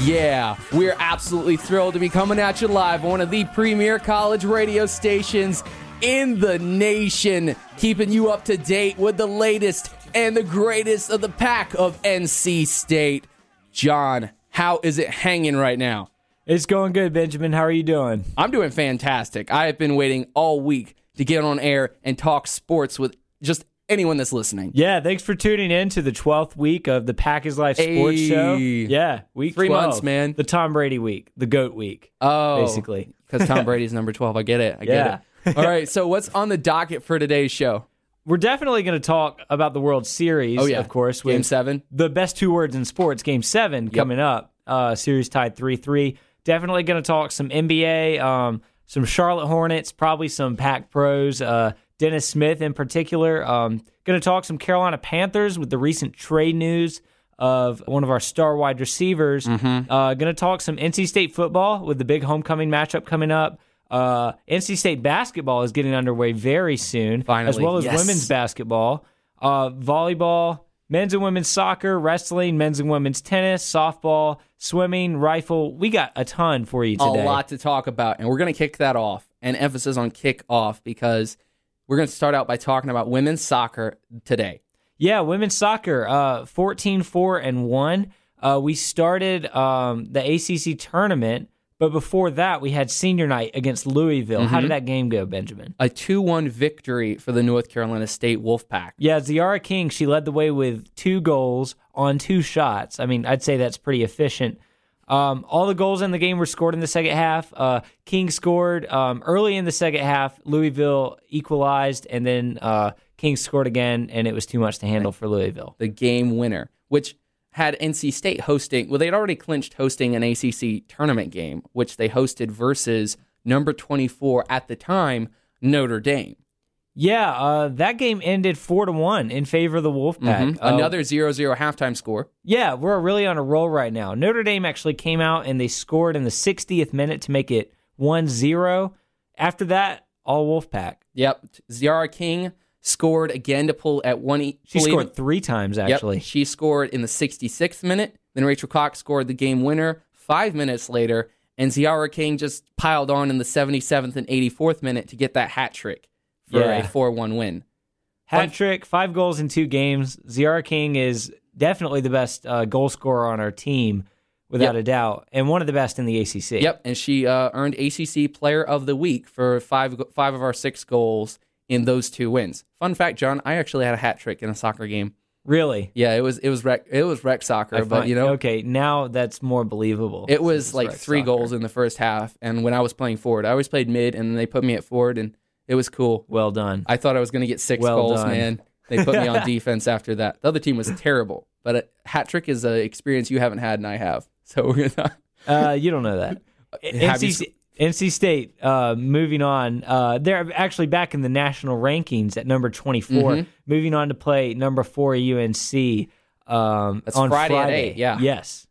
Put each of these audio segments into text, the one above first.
yeah. We're absolutely thrilled to be coming at you live on one of the premier college radio stations in the nation, keeping you up to date with the latest and the greatest of the pack of NC State. John, how is it hanging right now? It's going good, Benjamin. How are you doing? I'm doing fantastic. I have been waiting all week to get on air and talk sports with just anyone that's listening. Yeah, thanks for tuning in to the 12th week of the Pack is Life Sports Hey. Show. Yeah, week Three 12. months, man. The Tom Brady week, the GOAT week. Oh, Basically. because Tom Brady's number 12. I get it. I get it. All right. So, what's on the docket for today's show? We're definitely going to talk about the World Series, Oh, yeah. of course, Game seven. the best two words in sports, Game 7 coming up. Uh, series tied 3 3. Definitely going to talk some NBA, um, some Charlotte Hornets, probably some Pack Pros, uh, Dennis Smith in particular. Um, going to talk some Carolina Panthers with the recent trade news of one of our star wide receivers. Mm-hmm. Uh, going to talk some NC State football with the big homecoming matchup coming up. Uh, NC State basketball is getting underway very soon, as well as yes. women's basketball, uh, volleyball, men's and women's soccer, wrestling, men's and women's tennis, softball, swimming, rifle. We got a ton for you today. A lot to talk about, and we're going to kick that off. And emphasis on kick off because we're going to start out by talking about women's soccer today. Yeah, women's soccer, uh, 14 4 and 1. Uh, we started um, the ACC tournament, but before that, we had senior night against Louisville. How did that game go, Benjamin? A 2 1 victory for the North Carolina State Wolfpack. Yeah, Tziarra King, she led the way with two goals on two shots. I mean, I'd say that's pretty efficient. Um, all the goals in the game were scored in the second half. Uh, King scored um, early in the second half. Louisville equalized, and then uh, King scored again, and it was too much to handle for Louisville. the game winner, which had NC State hosting. Well, they'd already clinched hosting an ACC tournament game, which they hosted versus number 24 at the time, Notre Dame. Yeah, uh, that game ended four to one in favor of the Wolfpack. Uh, Another 0 0 halftime score. Yeah, we're really on a roll right now. Notre Dame actually came out and they scored in the 60th minute to make it 1 0. After that, all Wolfpack. Yep. Tziarra King scored again to pull at one. e- She scored three times, Yep, actually. she scored in the 66th minute. Then Rachel Cox scored the game winner five minutes later. And Tziarra King just piled on in the 77th and 84th minute to get that hat trick for Yeah. a 4 1 win. Hat trick, five goals in two games. Tziarra King is definitely the best uh, goal scorer on our team, without Yep. a doubt, and one of the best in the ACC. Yep, and she uh, earned ACC Player of the Week for five five of our six goals in those two wins. Fun fact, John, I actually had a hat trick in a soccer game. Really? Yeah, it was it was rec it was rec soccer, I but you know okay, now that's more believable. it was like three soccer. goals in the first half. And when I was playing forward, I always played mid, and they put me at forward, and it was cool. Well done. I thought I was going to get six Well goals, done. man. They put me on defense after that. The other team was terrible, but a hat trick is an experience you haven't had, and I have. So we're gonna. Uh, you don't know that. Have you NC, NC State, uh, moving on. Uh, they're actually back in the national rankings at number 24, Mm-hmm. moving on to play number four UNC um, That's on Friday at eight, yeah. Yes.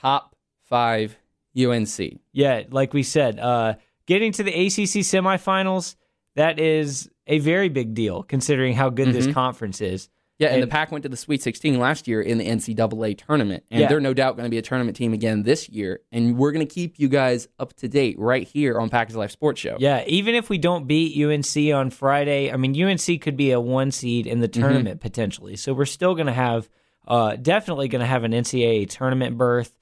top five UNC. Yeah, like we said, uh, getting to the ACC semifinals, that is a very big deal considering how good Mm-hmm. this conference is. Yeah, and, And- the Pack went to the Sweet 16 last year in the NCAA tournament, and Yeah. they're no doubt going to be a tournament team again this year. And we're going to keep you guys up to date right here on Packers Life Sports Show. Yeah, even if we don't beat UNC on Friday, I mean UNC could be a one seed in the Mm-hmm. tournament potentially. So we're still going to have, uh, definitely going to have an NCAA tournament berth.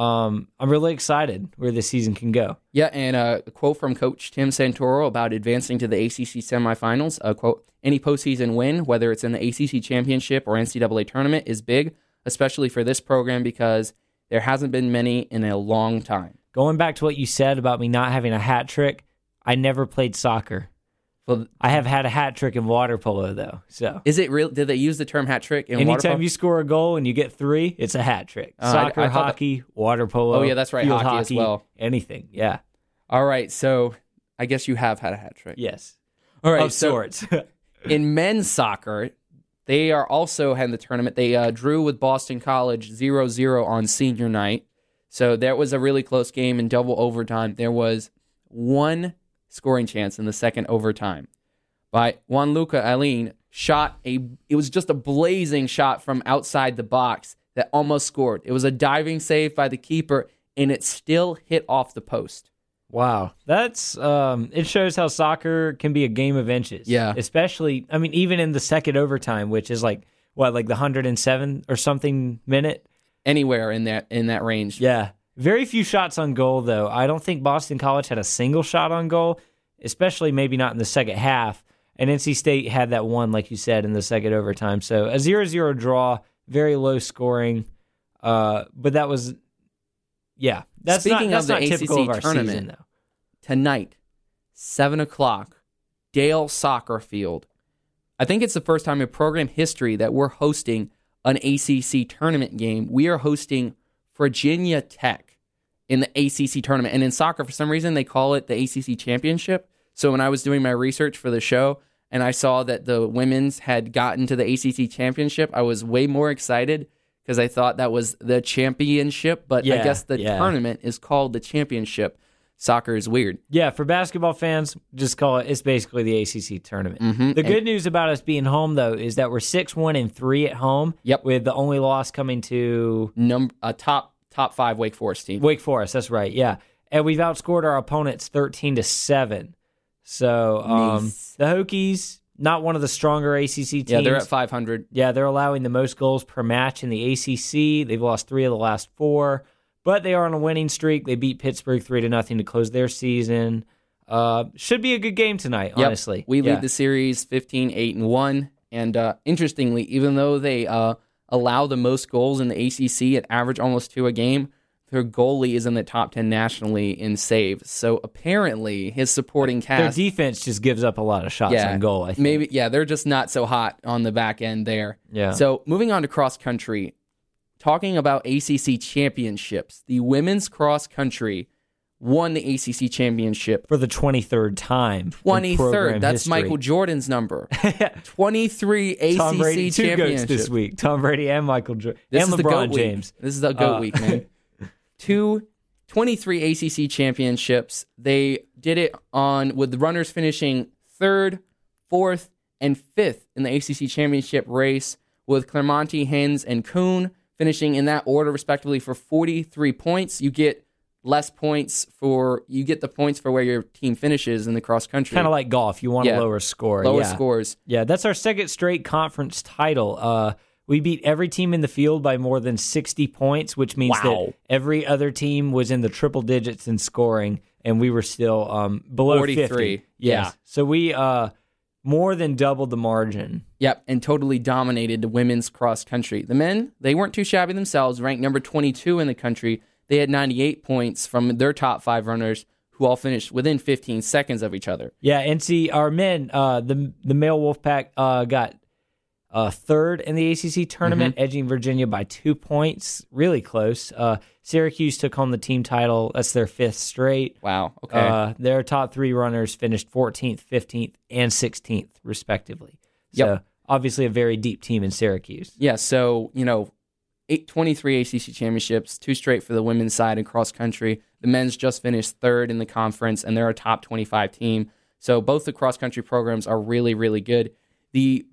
Um, I'm really excited where this season can go. Yeah, and uh, a quote from Coach Tim Santoro about advancing to the ACC semifinals. A quote: "Any postseason win, whether it's in the ACC championship or NCAA tournament, is big, especially for this program because there hasn't been many in a long time." Going back to what you said about me not having a hat trick, I never played soccer. Well, I have had a hat trick in water polo though. So is it real? Did they use the term hat trick in water anytime you score a goal and you get three, it's a hat trick. Uh, Soccer, I that- hockey, water polo. Oh, yeah, that's right, field hockey as well. Anything, yeah, All right, so I guess you have had a hat trick. yes, All right, of so sorts. in men's soccer, they are also had the tournament. They uh, drew with Boston College 0-0 on senior night. So that was a really close game in double overtime. There was one scoring chance in the second overtime by Juan Luca Alin shot a it was just a blazing shot from outside the box that almost scored. It was a diving save by the keeper, and it still hit off the post. Wow, that's um, it shows how soccer can be a game of inches. Yeah. especially I mean, even in the second overtime, which is like what, like the hundred and seven or something minute. Anywhere in that in that range. Yeah, very few shots on goal though. I don't think Boston College had a single shot on goal, especially maybe not in the second half. And NC State had that one, like you said, in the second overtime. So a 0-0 draw, very low scoring. Uh, but that was, yeah, that's Speaking not, of that's the not typical ACC of our tournament, season though. tonight, seven o'clock, Dail Soccer Field. I think it's the first time in program history that we're hosting an ACC tournament game. We are hosting Virginia Tech in the ACC tournament. And in soccer, for some reason, they call it the ACC Championship. So when I was doing my research for the show and I saw that the women's had gotten to the ACC Championship, I was way more excited because I thought that was the championship. But I guess the yeah. tournament is called the championship. Soccer is weird. Yeah, for basketball fans, just call it. It's basically the ACC tournament. Mhm. The good news about us being home, though, is that we're six one and three at home. Yep. With the only loss coming to Num- a top top five Wake Forest team. Wake Forest. That's right. Yeah, and we've outscored our opponents thirteen to seven. So um, Nice. the Hokies, not one of the stronger ACC teams. Yeah, they're at 500. Yeah, they're allowing the most goals per match in the ACC. They've lost three of the last four, but they are on a winning streak. They beat Pittsburgh three to nothing to close their season. Uh, should be a good game tonight. Yep. Honestly, we Yeah. lead the series 15 8 and 1 and uh, interestingly even though they uh, allow the most goals in the ACC at average almost two a game their goalie is in the top 10 nationally in saves so apparently his supporting cast. Their defense just gives up a lot of shots yeah, on goal. I think. maybe yeah they're just not so hot on the back end there Yeah. so moving on to cross country talking about ACC championships the women's cross country won the ACC championship for the twenty third time. 23rd. program That's history. Michael Jordan's number. 23 ACC Tom Brady, two championships. this week. Tom Brady and Michael Jordan This and is the LeBron GOAT James. Week. This is the GOAT Uh, week, man. Two 23 ACC championships. They did it on with the runners finishing third, fourth, and fifth in the ACC championship race, with Clairmonte, Henes, and Kuhn finishing in that order respectively for 43 points. You get less points for you get the points for where your team finishes in the cross country. Kind of like golf. You want Yeah. a lower score. lower yeah. scores. Yeah, that's our second straight conference title. Uh, we beat every team in the field by more than 60 points, which means Wow. that every other team was in the triple digits in scoring, and we were still um, below 43. 50. Yeah. Yes. So we uh, more than doubled the margin. Yep, and totally dominated the women's cross country. The men, they weren't too shabby themselves, ranked number 22 in the country. They had 98 points from their top five runners, who all finished within 15 seconds of each other. Yeah, and see, our men, uh, the the male Wolfpack uh, got uh, third in the ACC tournament, Mm-hmm. edging Virginia by two points, really close. Uh, Syracuse took home the team title. That's their fifth straight. Wow. Okay. Uh, their top three runners finished 14th, 15th, and 16th, respectively. So Yep. obviously a very deep team in Syracuse. yeah, so, you know, eight, 23 ACC championships, two straight for the women's side in cross country. The men's just finished third in the conference, and they're a top 25 team. So both the cross country programs are really, really good. The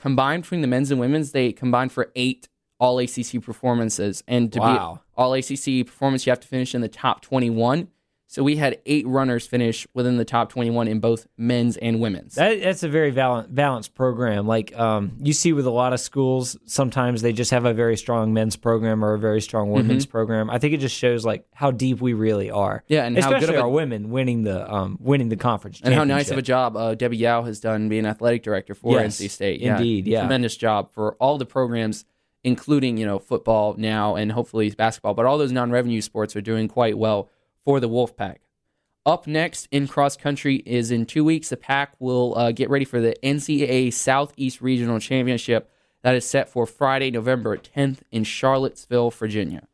combined between the men's and women's, they combined for eight all ACC performances. And to Wow. be all ACC performance, you have to finish in the top 21. So we had eight runners finish within the top 21 in both men's and women's. That, that's a very val- balanced program. Like um, you see with a lot of schools, sometimes they just have a very strong men's program or a very strong women's program. I think it just shows like how deep we really are. Mm-hmm. Yeah, and how good especially of a- our women winning the um, winning the conference and how nice of a job uh, Debbie Yow has done being athletic director for Yes, NC State. indeed, yeah. tremendous job for all the programs, including you know football now and hopefully basketball. But all those non-revenue sports are doing quite well for the Wolfpack. Up next in cross country is in two weeks. The pack will uh, get ready for the NCAA Southeast Regional Championship that is set for Friday, November 10th in Charlottesville, Virginia.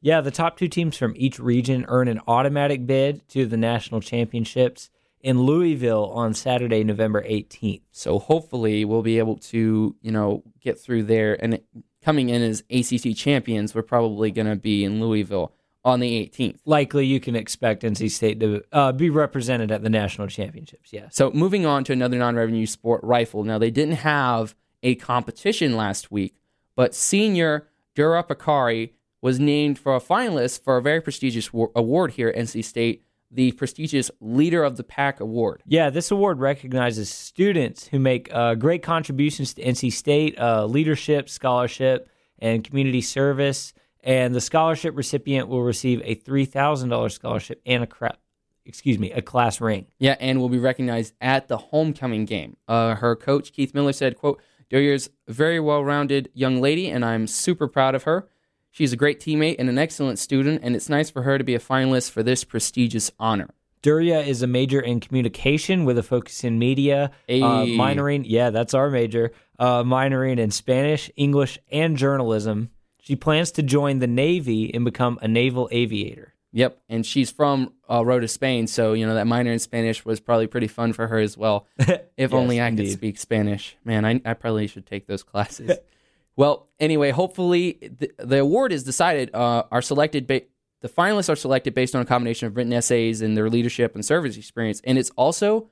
Yeah, the top two teams from each region earn an automatic bid to the national championships in Louisville on Saturday, November 18th. So hopefully we'll be able to, you know, get through there. And coming in as ACC champions, we're probably going to be in Louisville on the 18th. Likely, you can expect NC State to uh, be represented at the national championships. Yes. So moving on to another non-revenue sport, rifle. Now they didn't have a competition last week, but senior Dura Picari was named for a finalist for a very prestigious wa- award here at NC State, the prestigious Leader of the Pack Award. Yeah, this award recognizes students who make uh, great contributions to NC State, uh, leadership, scholarship, and community service. And the scholarship recipient will receive a three thousand dollars scholarship and a cra- excuse me a class ring. Yeah, and will be recognized at the homecoming game. Uh, her coach Keith Miller said, "quote a very well-rounded young lady, and I'm super proud of her. She's a great teammate and an excellent student, and it's nice for her to be a finalist for this prestigious honor." Duria is a major in communication with a focus in media, uh, minoring. Yeah, that's our major. Uh, minoring in Spanish, English, and journalism. She plans to join the Navy and become a naval aviator. Yep, and she's from uh, Rota, Spain, so you know that minor in Spanish was probably pretty fun for her as well. If only I could speak Spanish, man, I, I probably should take those classes. well, anyway, hopefully the, the award is decided. Uh, are selected. Ba- the finalists are selected based on a combination of written essays and their leadership and service experience, and it's also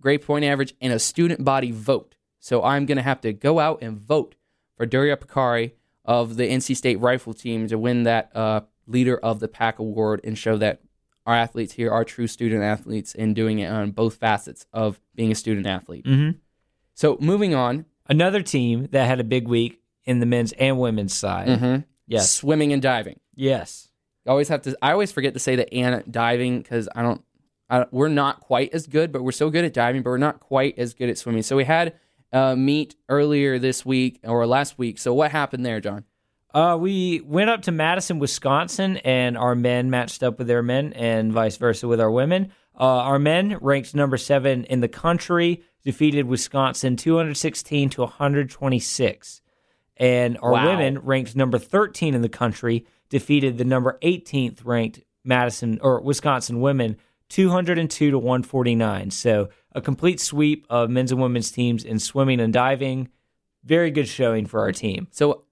grade point average and a student body vote. So I'm going to have to go out and vote for Duria Picari of the NC State rifle team to win that uh, Leader of the Pack award and show that our athletes here are true student athletes and doing it on both facets of being a student athlete. Mm-hmm. So moving on, Another team that had a big week in the men's and women's side. mhm, Yes. swimming and diving. Yes. I always have to. I always forget to say the and diving because I don't. I, we're not quite as good, but we're so good at diving, but we're not quite as good at swimming. So we had uh, meet earlier this week or last week. So what happened there, John? Uh, we went up to Madison, Wisconsin, and our men matched up with their men, and vice versa with our women. Uh, our men ranked number seven in the country, defeated Wisconsin 216 to 126. And our Wow. women ranked number 13 in the country, defeated the number 18th ranked Madison or Wisconsin women 202 to 149. So a complete sweep of men's and women's teams in swimming and diving. Very good showing for our team. So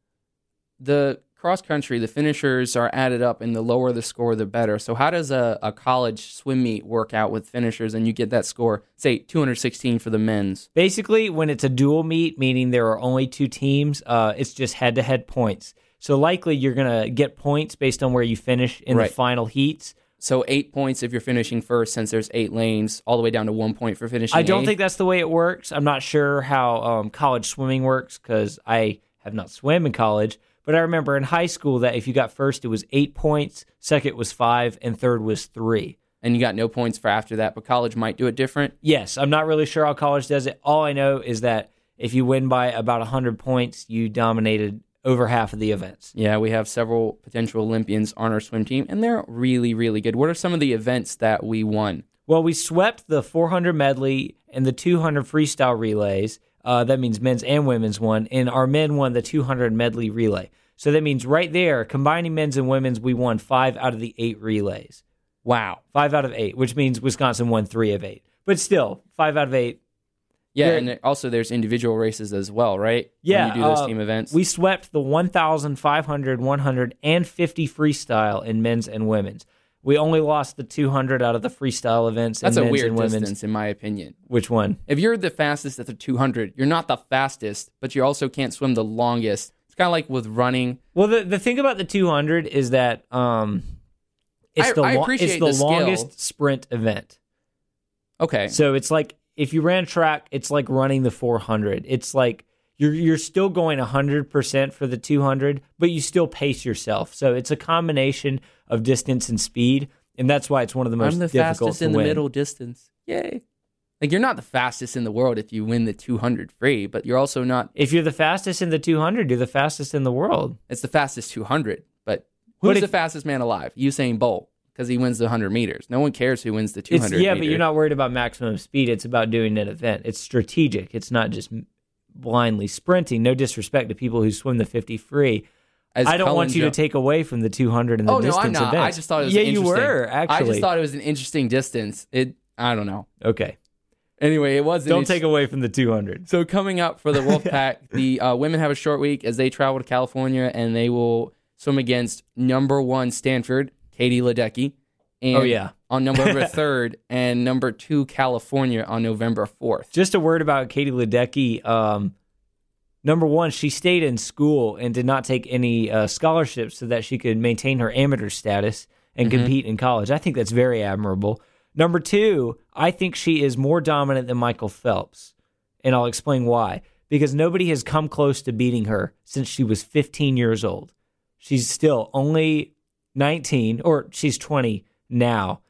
the cross country, the finishers are added up, and the lower the score, the better. So how does a, a college swim meet work out with finishers, and you get that score? Say 216 for the men's. Basically, when it's a dual meet, meaning there are only two teams, uh, it's just head to head points. So likely you're going to get points based on where you finish in Right. the final heats. So eight points if you're finishing first, since there's eight lanes, all the way down to one point for finishing. I don't eighth. think that's the way it works. I'm not sure how um, college swimming works because I have not swam in college. But I remember in high school that if you got first, it was eight points, second was five, and third was three. and you got no points for after that. But college might do it different. Yes, I'm not really sure how college does it. All I know is that if you win by about 100 points, you dominated over half of the events. Yeah, we have several potential Olympians on our swim team, and they're really, really good. What are some of the events that we won? Well, we swept the 400 medley and the 200 freestyle relays. Uh, that means men's and women's won, and our men won the 200 medley relay. So that means right there, combining men's and women's, we won five out of the eight relays. Wow. Five out of eight, which means Wisconsin won three of eight. But still, five out of eight. Yeah, Very- and also there's individual races as well, right? Yeah, when you do those uh, team events. We swept the 1,500, 100, and 50 freestyle in men's and women's. We only lost the 200 out of the freestyle events That's in a men's weird and women's. distance, in my opinion. Which one? If you're the fastest at the 200, you're not the fastest, but you also can't swim the longest. It's kind of like with running. Well, the, the thing about the 200 is that um, it's I- the I lo- it's the, the longest sprint event. Okay. So it's like if you ran track, it's like running the 400. It's like you're you're still going 100% for the 200, but you still pace yourself. So it's a combination of distance and speed, and that's why it's one of the most I'm the fastest in the win. middle distance. Yay. Like you're not the fastest in the world if you win the 200 free, but you're also not If you're the fastest in the 200, you're the fastest in the world. it's the fastest 200, but But who's if- the fastest man alive? Usain Bolt because he wins the 100 meters. No one cares who wins the 200 It's, yeah, but you're not worried about maximum speed. It's about doing an event. It's strategic. It's not just blindly sprinting. No disrespect to people who swim the 50 free. As I don't Cullen want you to take away from the 200 and the Oh no, distance I'm not. I events. just thought it was yeah, an you were actually. I just thought it was an interesting distance. It I don't know. okay, Anyway, it was don't inter- take away from the 200. So coming up for the Wolfpack, the uh, women have a short week as they travel to California and they will swim against number one Stanford, Katie Ledecky. And Oh, yeah. on November third and number two California on November fourth. Just a word about Katie Ledecky. Um, number one, she stayed in school and did not take any uh, scholarships so that she could maintain her amateur status and compete in college. I think that's very admirable. Number two, I think she is more dominant than Michael Phelps. And I'll explain why. Because nobody has come close to beating her since she was 15 years old. She's still only 19, or she's 20 now.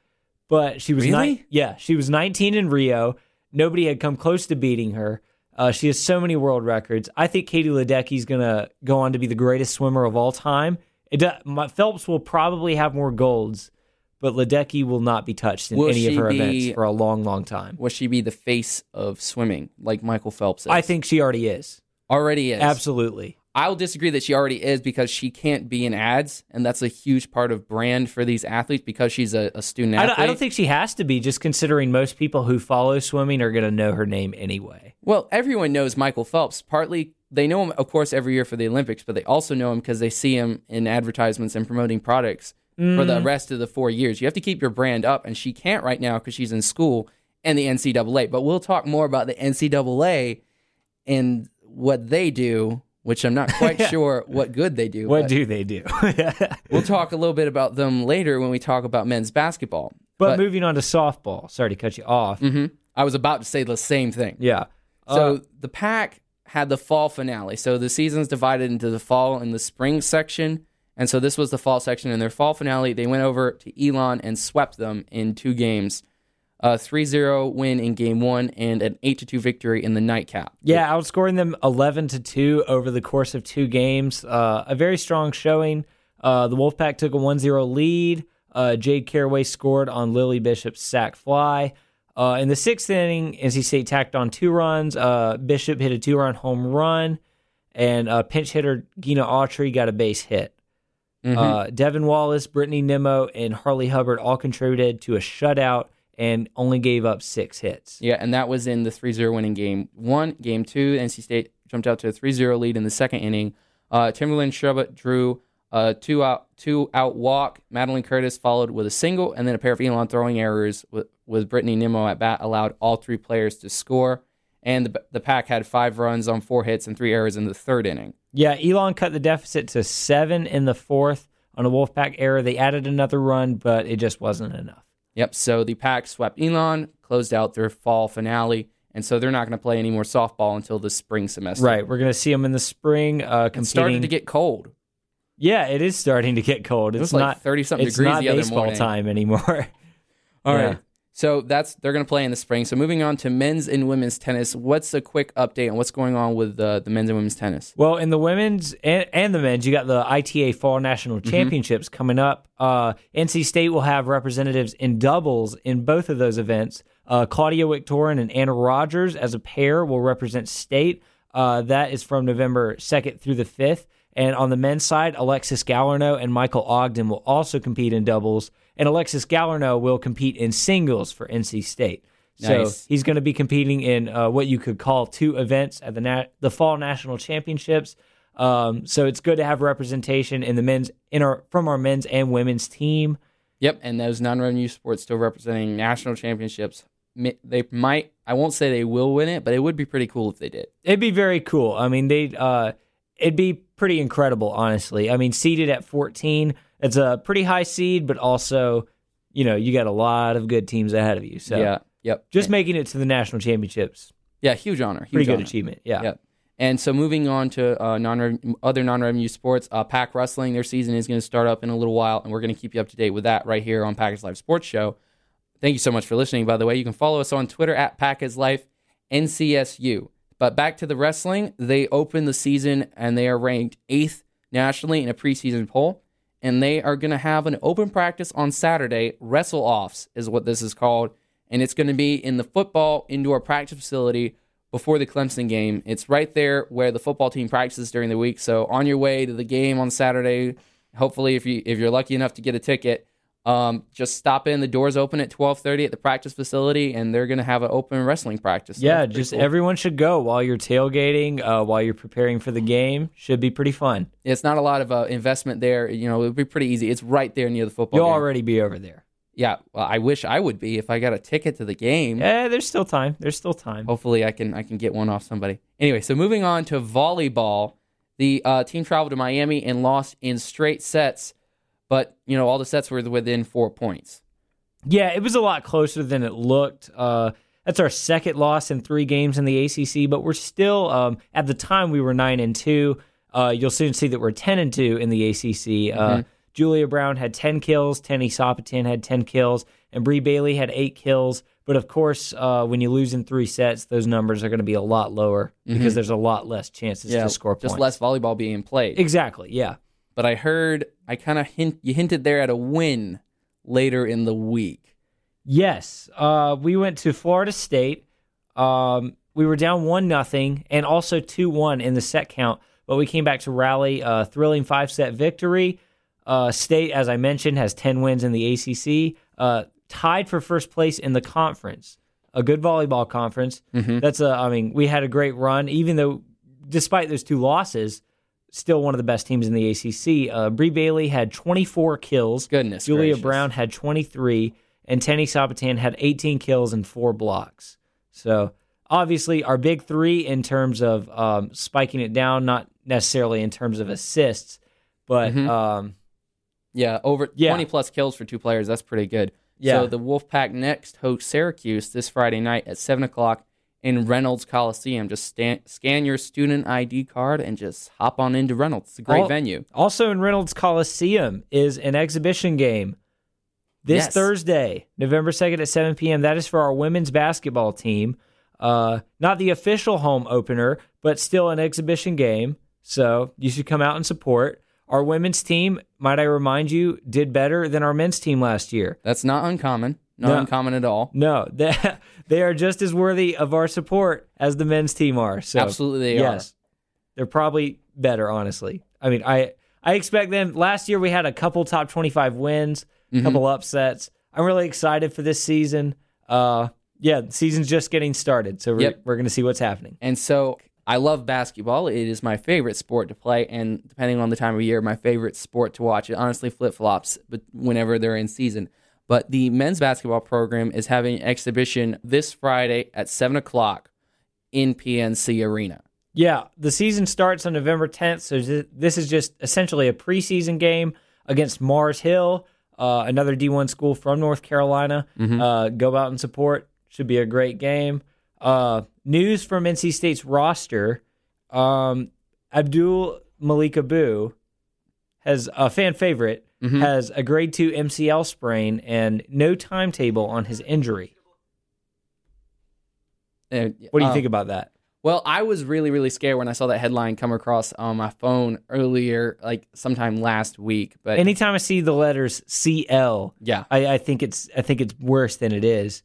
But she was Really? ni- yeah, she was 19 in Rio. Nobody had come close to beating her. Uh, she has so many world records. I think Katie Ledecky is going to go on to be the greatest swimmer of all time. Do, my, Phelps will probably have more golds, but Ledecky will not be touched in Will any of her be- events for a long, long time. Will she be the face of swimming like Michael Phelps is? I think she already is. already is. Absolutely. I'll disagree that she already is because she can't be in ads, and that's a huge part of brand for these athletes because she's a, a student I athlete. don't, I don't think she has to be, just considering most people who follow swimming are going to know her name anyway. Well, everyone knows Michael Phelps. Partly, they know him, of course, every year for the Olympics, but they also know him because they see him in advertisements and promoting products for Mm. the rest of the four years. You have to keep your brand up, and she can't right now because she's in school and the NCAA. But we'll talk more about the NCAA and what they do, which I'm not quite sure what good they do. What do they do? we'll talk a little bit about them later when we talk about men's basketball. but, moving on to softball. Sorry to cut you off. Mhm. I was about to say the same thing. Yeah. So Uh, the pack had the fall finale. So the season's divided into the fall and the spring section. And so this was the fall section. In their fall finale, they went over to Elon and swept them in two games. A 3 0 win in game one and an 8 2 victory in the nightcap. Yeah, outscoring them 11 to 2 over the course of two games. Uh, a very strong showing. Uh, the Wolfpack took a 1 0 lead. Uh, Jade Caraway scored on Lily Bishop's sac fly. Uh, in the sixth inning, NC State tacked on two runs. Uh, Bishop hit a two run home run, and uh, pinch hitter Gina Autry got a base hit. Mhm. Uh, Devin Wallace, Brittany Nimmo, and Harley Hubbard all contributed to a shutout and only gave up six hits. Yeah, and that was in the 3 0 win in game one. Game two, NC State jumped out to a 3 0 lead in the second inning. Uh, Timberland Shrubbat drew a two out, two out walk. Madeline Curtis followed with a single, and then a pair of Elon throwing errors with, with Brittany Nimmo at bat allowed all three players to score. And the, the pack had five runs on four hits and three errors in the third inning. Yeah, Elon cut the deficit to seven in the fourth on a Wolfpack error. They added another run, but it just wasn't enough. Yep, so the pack swept Elon, closed out their fall finale, and so they're not going to play any more softball until the spring semester. Right, we're gonna see them in the spring. Uh, It's starting to get cold. yeah, it is starting to get cold. It's like not 30-something it's degrees not the other baseball morning. time anymore. All right. So that's they're going to play in the spring. So moving on to men's and women's tennis. What's a quick update on what's going on with uh, the men's and women's tennis? Well, in the women's and, and the men's, you got the ITA Fall National Mm-hmm. Championships coming up. Uh, NC State will have representatives in doubles in both of those events. Uh, Claudia Victorin and Anna Rogers as a pair will represent state. Uh, that is from November 2nd through the 5th. And on the men's side, Alexis Galarneau and Michael Ogden will also compete in doubles. And Alexis Galarneau will compete in singles for NC State. Nice. So he's going to be competing in uh, what you could call two events at the na- the fall national championships. Um, so it's good to have representation in the men's in our from our men's and women's team. Yep, and those non-revenue sports still representing national championships. They might. I won't say they will win it, but it would be pretty cool if they did. It'd be very cool. I mean, they uh, it'd be pretty incredible, honestly. I mean, seeded at 14, it's a pretty high seed, but also, you know, you got a lot of good teams ahead of you. So Yeah. Yep. just making it to the national championships, yeah, huge honor. Huge pretty good honor. achievement. Yeah. Yep. And so moving on to uh, non other non-revenue sports, uh, Pack Wrestling, their season is going to start up in a little while, and we're going to keep you up to date with that right here on Packers Life Sports Show. Thank you so much for listening. By the way, you can follow us on Twitter at Packers Life NCSU. But back to the wrestling, they opened the season and they are ranked eighth nationally in a preseason poll, and they are going to have an open practice on Saturday. Wrestle offs is what this is called, and it's going to be in the football indoor practice facility before the Clemson game. It's right there where the football team practices during the week. So on your way to the game on Saturday, hopefully if you if you're lucky enough to get a ticket, um, just stop in. The doors open at twelve thirty at the practice facility, and they're going to have an open wrestling practice. So Yeah, just cool. everyone should go while you're tailgating, uh, while you're preparing for the game. Should be pretty fun. It's not a lot of uh, investment there. You know, it would be pretty easy. It's right there near the football. You'll game. already be over there. Yeah, well, I wish I would be if I got a ticket to the game. Eh, there's still time. There's still time. Hopefully, I can I can get one off somebody. Anyway, so moving on to volleyball, the uh, team traveled to Miami and lost in straight sets, but you know all the sets were within four points. Yeah, it was a lot closer than it looked. Uh, that's our second loss in three games in the ACC, but we're still um, at the time we were nine and two. Uh, you'll soon see that we're ten and two in the ACC. Uh, Julia Brown had ten kills, Tenny Sopitan had ten kills, and Bree Bailey had eight kills. But of course, uh, when you lose in three sets, those numbers are going to be a lot lower because there's a lot less chances to score just less volleyball being played. Exactly. Yeah. But I heard I kind of hint you hinted there at a win later in the week. Yes, uh, we went to Florida State. Um, we were down one nothing and also two one in the set count, but we came back to rally. A thrilling five set victory. Uh, State, as I mentioned, has ten wins in the ACC, uh, tied for first place in the conference. A good volleyball conference. That's a. I mean, we had a great run, even though, despite those two losses, still one of the best teams in the ACC. Uh, Bree Bailey had 24 kills. Goodness Julia gracious. Brown had 23, and Tenny Sabatin had 18 kills and four blocks. So obviously, our big three in terms of um, spiking it down, not necessarily in terms of assists, but Mm-hmm. um, Yeah, over Yeah. 20 plus kills for two players. That's pretty good. Yeah. So the Wolfpack next host Syracuse this Friday night at 7 o'clock in Reynolds Coliseum. Just stan- scan your student ID card and just hop on into Reynolds. It's a great Al- venue. Also in Reynolds Coliseum is an exhibition game this Yes. Thursday, November 2nd at 7 p.m. That is for our women's basketball team. Uh, not the official home opener, but still an exhibition game. So you should come out and support. Our women's team, might I remind you, did better than our men's team last year. That's not uncommon. Not No. uncommon at all. No, they, they are just as worthy of our support as the men's team are. So Absolutely they are. yes, they're probably better. Honestly, I mean, I I expect them. Last year we had a couple top twenty five wins, a Mm-hmm. couple upsets. I'm really excited for this season. Uh, yeah, the season's just getting started, so we're Yep. we're gonna see what's happening. And so I love basketball. It is my favorite sport to play, and depending on the time of year, my favorite sport to watch. It honestly flip flops, but whenever they're in season. But the men's basketball program is having an exhibition this Friday at seven o'clock in PNC Arena. Yeah, the season starts on November 10th, so this is just essentially a preseason game against Mars Hill, uh, another D1 school from North Carolina. Uh, go out and support. Should be a great game. Uh, news from NC State's roster: um, Abdul Malik Abu has a fan favorite has a grade two MCL sprain and no timetable on his injury. Uh, What do you uh, think about that? Well, I was really, really scared when I saw that headline come across on my phone earlier, like sometime last week. But Anytime I see the letters CL, yeah, I, I think it's I think it's worse than it is.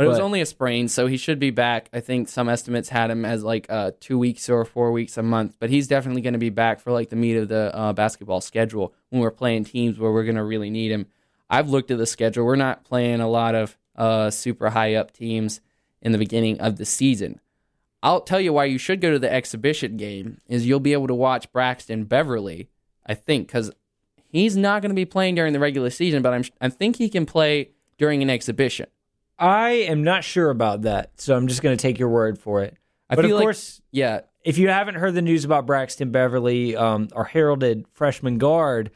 But, it was only a sprain, so he should be back. I think some estimates had him as like uh, two weeks or four weeks a month, but he's definitely going to be back for like the meat of the uh, basketball schedule when we're playing teams where we're going to really need him. I've looked at the schedule. We're not playing a lot of uh, super high up teams in the beginning of the season. I'll tell you why you should go to the exhibition game is you'll be able to watch Braxton Beverly. I think because he's not going to be playing during the regular season, but I'm I think he can play during an exhibition. I am not sure about that, so I'm just going to take your word for it. I but of like- course, Yeah, if you haven't heard the news about Braxton Beverly, um, our heralded freshman guard,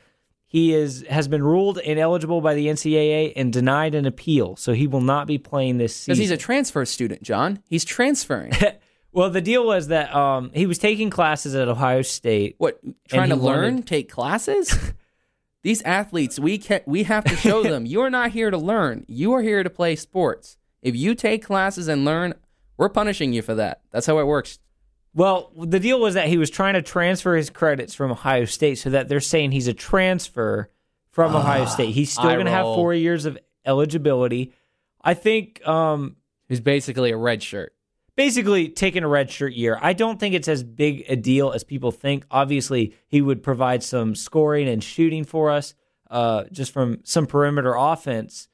he is has been ruled ineligible by the NCAA and denied an appeal, so he will not be playing this season. Because he's a transfer student, John. He's transferring. well, the deal was that um, he was taking classes at Ohio State. what? Trying to learn, wanted- take classes? These athletes, we can we have to show them you are not here to learn. You are here to play sports. If you take classes and learn, we're punishing you for that. That's how it works. Well, the deal was that he was trying to transfer his credits from Ohio State, so that they're saying he's a transfer from Ohio State. He's still going to have four years of eligibility. I think um, Who's basically a red shirt. Basically taking a red shirt year. I don't think it's as big a deal as people think. Obviously, he would provide some scoring and shooting for us, uh, just from some perimeter offense.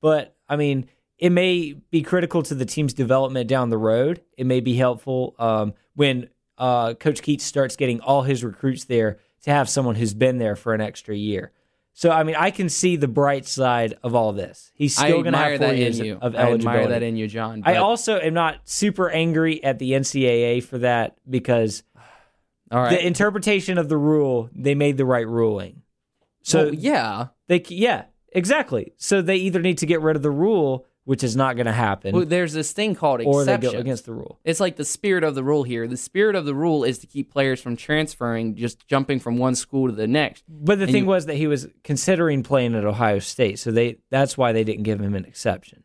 But I mean, it may be critical to the team's development down the road. It may be helpful um, when uh, Coach Keatts starts getting all his recruits there to have someone who's been there for an extra year. So I mean, I can see the bright side of all this. He's still going to have four that years in you. of I eligibility. admire that in you, John. I also am not super angry at the NCAA for that because all right. the interpretation of the rule, they made the right ruling. So Well, yeah. they yeah, exactly. So they either need to get rid of the rule, which is not going to happen, Well, there's this thing called or they exceptions. go against the rule. It's like the spirit of the rule here. The spirit of the rule is to keep players from transferring, just jumping from one school to the next. But the And thing you- was that he was considering playing at Ohio State, so they that's why they didn't give him an exception.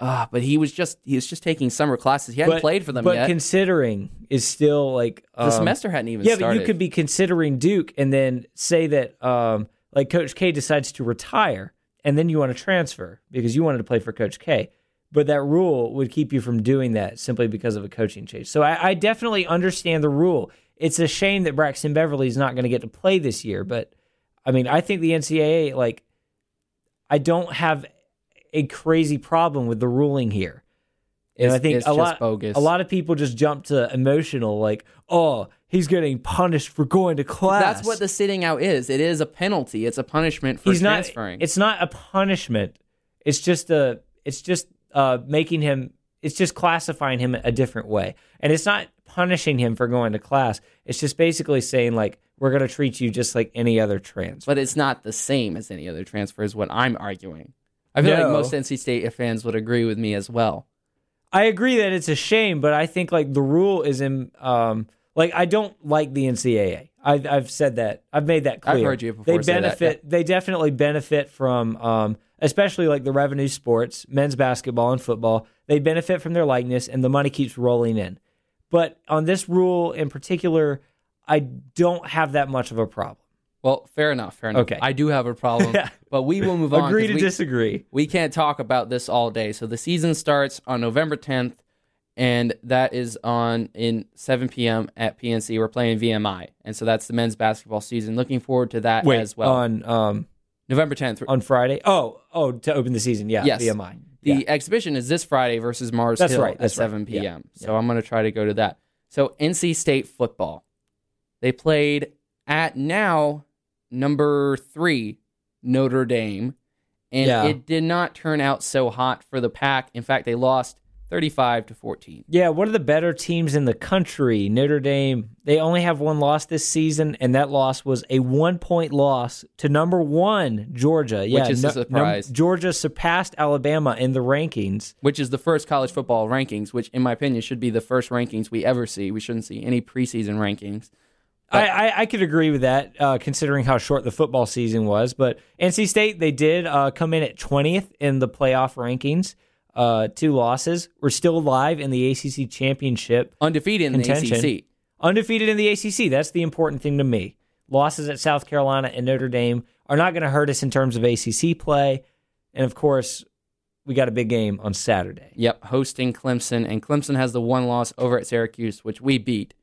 Ah, but he was just he was just taking summer classes. He hadn't but, played for them but yet. considering is still like the um, semester hadn't even Yeah, started. but you could be considering Duke and then say that um, like Coach K decides to retire and then you want to transfer because you wanted to play for Coach K. But that rule would keep you from doing that simply because of a coaching change. So I, I definitely understand the rule. It's a shame that Braxton Beverly is not going to get to play this year, but I mean, I think the NCAA like I don't have a crazy problem with the ruling here. And I think a lot bogus. a lot of people just jump to emotional like, "Oh, he's getting punished for going to class." That's what the sitting out is. It is a penalty. It's a punishment for he's not transferring. It's not a punishment. It's just a it's just uh making him it's just classifying him a different way. And it's not punishing him for going to class. It's just basically saying like we're going to treat you just like any other trans. but it's not the same as any other transfer. Is what I'm arguing. I feel No. like most NC State fans would agree with me as well. I agree that it's a shame, but I think like the rule is in um like I don't like the NCAA. I've I've said that. I've made that clear. I've heard you before They say that, benefit. They definitely benefit from um especially like the revenue sports, men's basketball and football. They benefit from their likeness, and the money keeps rolling in. But on this rule in particular, I don't have that much of a problem. Well, fair enough. Fair enough. Okay. I do have a problem, but we will move on. Agree to we, disagree. we can't talk about this all day. So the season starts on November 10th, and that is on in 7 p.m. at PNC. We're playing VMI, and so that's the men's basketball season. Looking forward to that Wait, as well. on um November 10th. on Friday. Oh, oh, to open the season. Yeah, Yes. VMI. The Yeah. exhibition is this Friday versus Mars That's Hill right, at that's right. 7 Yeah, p.m. So I'm going to try to go to that. So NC State football. They played at now number three Notre Dame, and Yeah. it did not turn out so hot for the pack. In fact, they lost 35 to 14. Yeah, one of the better teams in the country, Notre Dame. They only have one loss this season, and that loss was a one point loss to number one Georgia. Yeah, Which is a num- surprise. Georgia surpassed Alabama in the rankings. Which is the first college football rankings, which, in my opinion, should be the first rankings we ever see. We shouldn't see any preseason rankings. I, I, I could agree with that, uh, considering how short the football season was. But NC State, they did uh, come in at 20th in the playoff rankings. Uh, two losses. We're still alive in the ACC championship. Undefeated in Contention. the ACC. undefeated in the ACC. That's the important thing to me. Losses at South Carolina and Notre Dame are not going to hurt us in terms of ACC play. And of course, we got a big game on Saturday. Yep, hosting Clemson, and Clemson has the one loss over at Syracuse, which we beat.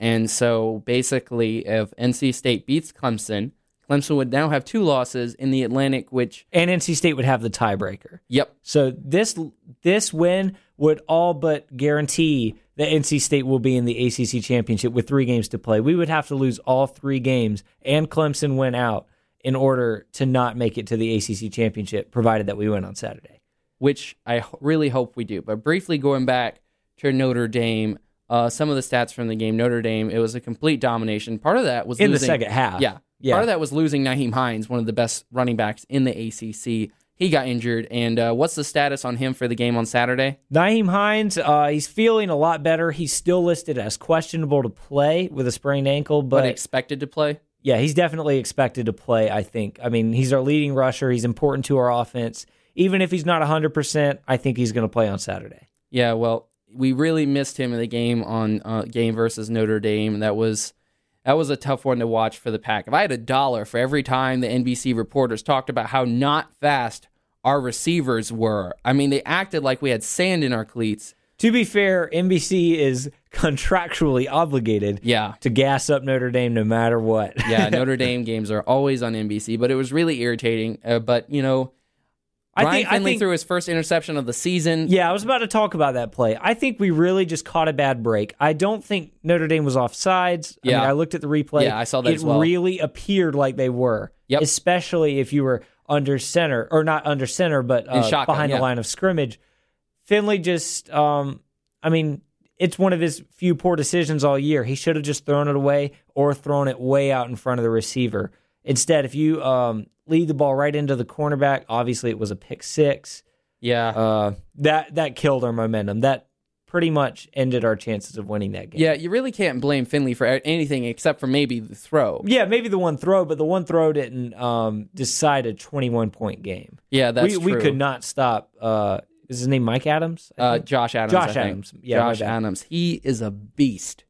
And so basically, if NC State beats Clemson, Clemson would now have two losses in the Atlantic, which, And NC State would have the tiebreaker. yep, So this this win would all but guarantee that NC State will be in the ACC championship with three games to play. We would have to lose all three games and Clemson win out in order to not make it to the ACC championship, provided that we win on Saturday. which I really hope we do. But briefly going back to Notre Dame, uh, some of the stats from the game, Notre Dame, it was a complete domination. Part of that was In the second half. Yeah. Yeah. Part of that was losing Nyheim Hines, one of the best running backs in the ACC. He got injured. And uh, what's the status on him for the game on Saturday? Nyheim Hines, uh, he's feeling a lot better. He's still listed as questionable to play with a sprained ankle, But, but expected to play? yeah, he's definitely expected to play, I think. I mean, he's our leading rusher. He's important to our offense. Even if he's not 100%, I think he's going to play on Saturday. Yeah, well, we really missed him in the game on uh, game versus Notre Dame. That was that was a tough one to watch for the pack. If I had a dollar for every time the NBC reporters talked about how not fast our receivers were, I mean, they acted like we had sand in our cleats. To be fair, NBC is contractually obligated Yeah. to gas up Notre Dame no matter what. Yeah, Notre Dame games are always on NBC, but it was really irritating. Uh, but you know, I Ryan think, I Finley think threw his first interception of the season. Yeah, I was about to talk about that play. I think we really just caught a bad break. I don't think Notre Dame was off sides. I Yeah. mean, I looked at the replay. Yeah, I saw that It as well. really appeared like they were. Yep. especially if you were under center or not under center, but uh, shotgun, behind yeah. the line of scrimmage. Finley just, um, I mean, it's one of his few poor decisions all year. He should have just thrown it away or thrown it way out in front of the receiver. Instead, if you um, lead the ball right into the cornerback, obviously it was a pick six. Yeah. Uh, that that killed our momentum. That pretty much ended our chances of winning that game. yeah, you really can't blame Finley for anything except for maybe the throw. Yeah, maybe the one throw, but the one throw didn't um, decide a 21 point game. Yeah, that's we, true. we could not stop. Uh, is his name Mike Adams? Uh. Josh Adams. I Josh think. Adams. Yeah, Josh. Adams. He is a beast.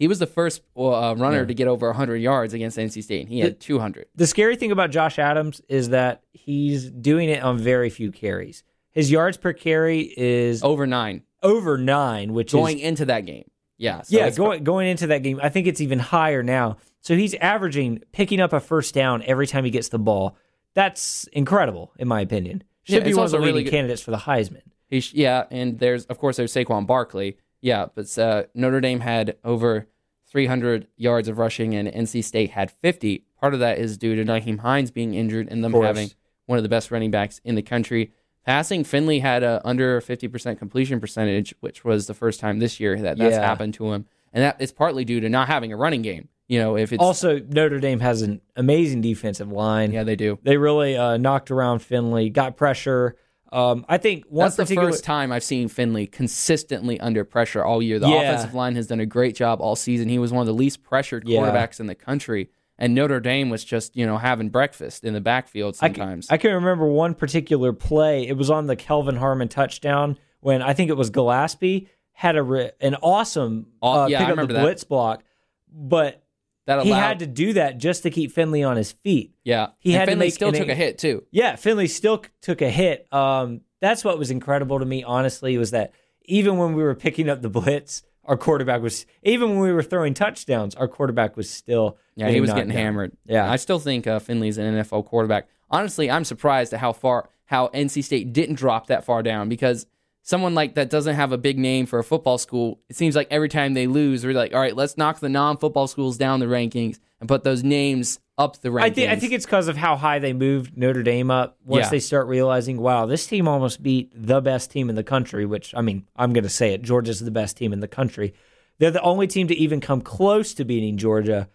He was the first uh, runner to get over 100 yards against NC State. and He had 200. the scary thing about Josh Adams is that he's doing it on very few carries. His yards per carry is Over nine over nine, which going is into that game. Yeah. So yeah, going going into that game. I think it's even higher now. So he's averaging picking up a first down every time he gets the ball. That's incredible, in my opinion. Should Yeah, be one of the really leading good- candidates for the Heisman. He sh- yeah, and there's of course there's Saquon Barkley. Yeah, but uh, Notre Dame had over 300 yards of rushing, and NC State had 50. Part of that is due to Nyheim Hines being injured and them having one of the best running backs in the country. Passing, Finley had a under 50% completion percentage, which was the first time this year that that's Yeah. happened to him, and that is partly due to not having a running game. You know, if it's Also, Notre Dame has an amazing defensive line. yeah, they do. They really uh, knocked around Finley, got pressure. Um, I think one That's the particular first time I've seen Finley consistently under pressure all year. The Yeah. offensive line has done a great job all season. He was one of the least pressured Yeah. quarterbacks in the country, and Notre Dame was just you know having breakfast in the backfield I can, sometimes. I can remember one particular play. It was on the Kelvin Harmon touchdown when I think it was Gillespie had a an awesome Oh, uh, yeah, I pick up the that. blitz block, but that he had to do that just to keep Finley on his feet. yeah. he and had to Finley make still took a hit too. Yeah, Finley still took a hit. Um, that's what was incredible to me, honestly, was that even when we were picking up the blitz, our quarterback was even when we were throwing touchdowns, our quarterback was still Yeah, he was getting down. hammered. Yeah. I still think uh, Finley's an NFL quarterback. Honestly, I'm surprised at how far how NC State didn't drop that far down because someone like that doesn't have a big name for a football school. It seems like every time they lose, they're like, all right, let's knock the non-football schools down the rankings and put those names up the rankings. I think I think it's because of how high they moved Notre Dame up. Once Yeah. they start realizing, wow, this team almost beat the best team in the country. Which I mean, I'm going to say it. Georgia's the best team in the country. They're the only team to even come close to beating Georgia.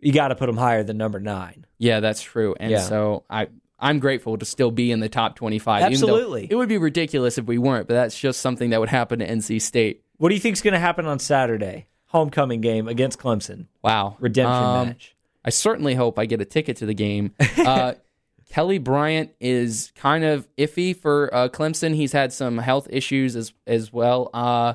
You got to put them higher than number nine. yeah, that's true. And Yeah. so I I'm grateful to still be in the top 25. Absolutely. it would be ridiculous if we weren't, but that's just something that would happen to NC State. What do you think's going to happen on Saturday? Homecoming game against Clemson. Wow, Redemption Um, match. I certainly hope I get a ticket to the game. Uh, Kelly Bryant is kind of iffy for uh, Clemson. He's had some health issues as as well. Uh,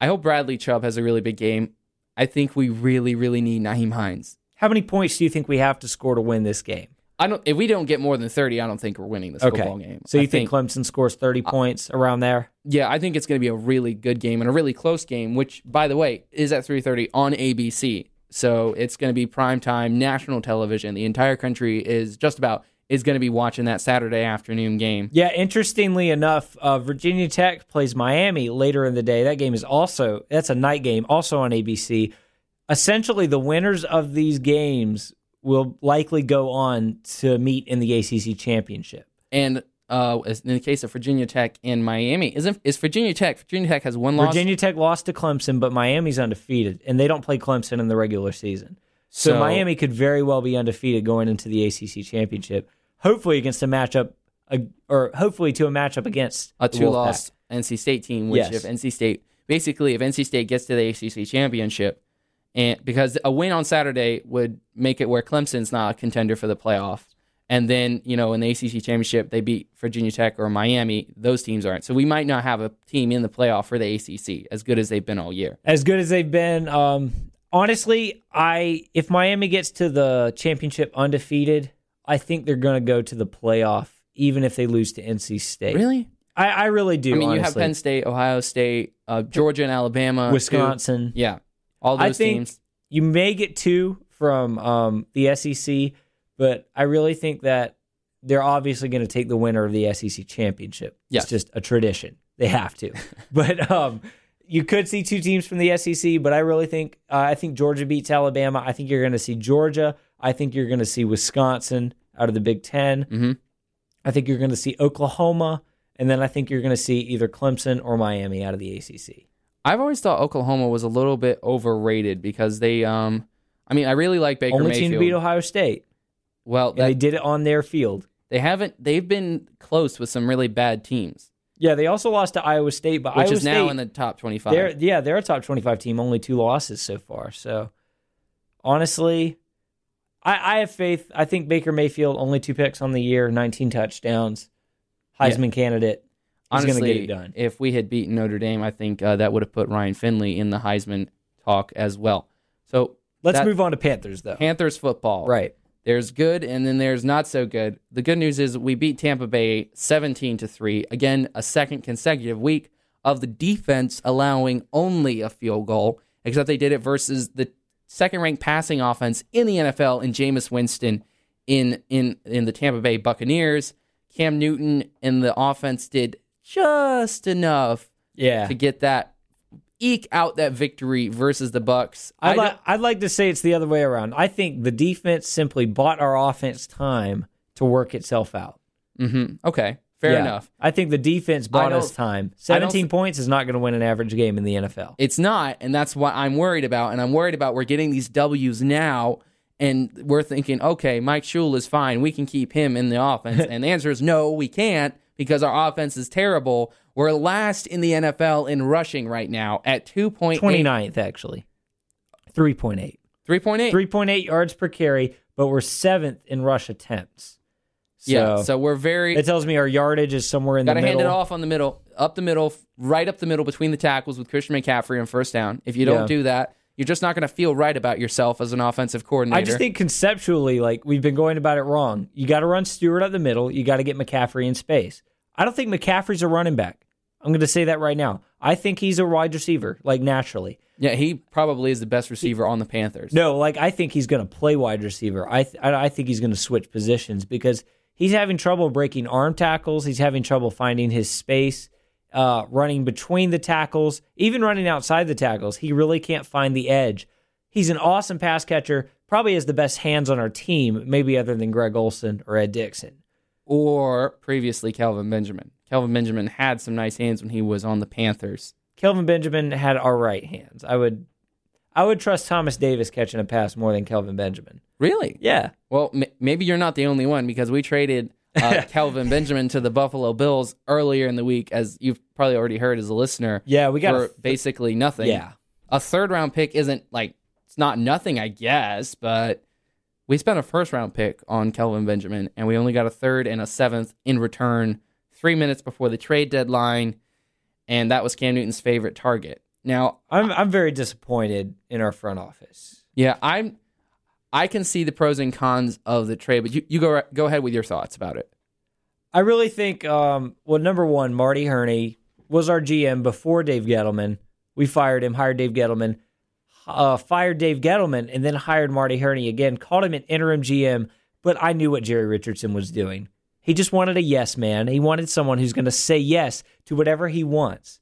I hope Bradley Chubb has a really big game. I think we really, really need Nyheim Hines. How many points do you think we have to score to win this game? I don't. If we don't get more than thirty, I don't think we're winning this Okay. football game. So you I think, Clemson scores 30 points around there? Yeah, I think it's going to be a really good game and a really close game, which, by the way, is at 3:30 on ABC. So it's going to be prime time national television. The entire country is just about is going to be watching that Saturday afternoon game. Yeah, interestingly enough, uh, Virginia Tech plays Miami later in the day. That game is also that's a night game, also on ABC. Essentially, the winners of these games will likely go on to meet in the ACC championship. And uh, in the case of Virginia Tech and Miami, isn't is Virginia Tech? Virginia Tech has one loss. Virginia Tech lost to Clemson, but Miami's undefeated, and they don't play Clemson in the regular season. So, So- Miami could very well be undefeated going into the ACC championship. Hopefully against a matchup, uh, or hopefully to a matchup against a two Wolfpack. loss NC State team, which Yes. if NC State basically if NC State gets to the ACC championship, and because a win on Saturday would make it where Clemson's not a contender for the playoff, and then you know in the ACC championship they beat Virginia Tech or Miami, those teams aren't. So we might not have a team in the playoff for the ACC as good as they've been all year. as good as they've been. Um, honestly, I if Miami gets to the championship undefeated, I think they're going to go to the playoff, even if they lose to NC State. Really? I, I really do. I mean, you have. Penn State, Ohio State, uh, Georgia, and Alabama, who- Wisconsin. yeah, all I those think teams. you may get two from um, the SEC, but I really think that they're obviously going to take the winner of the SEC championship. Yes. It's just a tradition; they have to. but um, you could see two teams from the SEC, but I really think uh, I think Georgia beats Alabama. I think you're going to see Georgia. I think you're going to see Wisconsin out of the Big 10 Mhm. I think you're going to see Oklahoma, and then I think you're going to see either Clemson or Miami out of the ACC. I've always thought Oklahoma was a little bit overrated because they, um, I mean, I really like Baker Only Mayfield. team to beat Ohio State. well, And they did it on their field. they haven't. They've been close with some really bad teams, Yeah, they also lost to Iowa State, but which Iowa is State, now in the top twenty-five. they're yeah, they're a top twenty-five team. Only two losses so far. So honestly, I, I have faith. I think Baker Mayfield only two picks on the year, nineteen touchdowns, Heisman candidate. Honestly, going to get it done. if we had beaten Notre Dame, I think uh, that would have put Ryan Finley in the Heisman talk as well. So Let's that- move on to Panthers though. Panthers football, right. There's good and then there's not so good. The good news is we beat Tampa Bay 17 to 3. Again, a second consecutive week of the defense allowing only a field goal, except they did it versus the second ranked passing offense in the NFL in Jameis Winston in in in the Tampa Bay Buccaneers. Cam Newton and the offense did just enough Yeah. to get that eke out that victory versus the Bucks. I'd, li- I'd like to say it's the other way around. I think the defense simply bought our offense time to work itself out. hmm Okay, fair Yeah. enough. I think the defense bought us time. I don't 17 th- points is not going to win an average game in the NFL. It's not, and that's what I'm worried about. And I'm worried about we're getting these W's now, and we're thinking, okay, Mike Shula is fine. We can keep him in the offense. and the answer is no, we can't because our offense is terrible. We're last in the NFL in rushing right now at 2.8. 29th, actually. 3.8. 3.8. 3.8 yards per carry, but we're seventh in rush attempts. So, yeah, so we're very. it tells me our yardage is somewhere in Got the to middle. hand it off on the middle, up the middle, right up the middle between the tackles with Christian McCaffrey on first down. If you don't Yeah. do that, you're just not going to feel right about yourself as an offensive coordinator. I just think conceptually, like we've been going about it wrong. You got to run Stewart up the middle. You got to get McCaffrey in space. I don't think McCaffrey's a running back. I'm going to say that right now. I think he's a wide receiver, like naturally. yeah, he probably is the best receiver on the Panthers. No, like I think he's going to play wide receiver. I th- I I think he's going to switch positions because he's having trouble breaking arm tackles. He's having trouble finding his space, uh, running between the tackles, even running outside the tackles. He really can't find the edge. He's an awesome pass catcher. Probably has the best hands on our team, maybe other than Greg Olsen or Ed Dickson. or previously Kelvin Benjamin. Kelvin Benjamin had some nice hands when he was on the Panthers. Kelvin Benjamin had all right hands. I would, I would trust Thomas Davis catching a pass more than Kelvin Benjamin. Really? Yeah, Well, m- maybe you're not the only one because we traded uh, Kelvin Benjamin to the Buffalo Bills earlier in the week, as you've probably already heard as a listener. yeah, we got. for a- basically nothing. Yeah. a third round pick isn't like it's not nothing, I guess, but we spent a first round pick on Kelvin Benjamin, and we only got a third and a seventh in return three minutes before the trade deadline, and that was Cam Newton's favorite target. Now, I'm I'm very disappointed in our front office. yeah, I'm. I can see the pros and cons of the trade, but you, you go go ahead with your thoughts about it. I really think, um, well, number one, Marty Hurney was our GM before Dave Gettleman. We fired him, hired Dave Gettleman, uh, fired Dave Gettleman, and then hired Marty Hurney again. Called him an interim GM, but I knew what Jerry Richardson was doing. He just wanted a yes man. He wanted someone who's going to say yes to whatever he wants.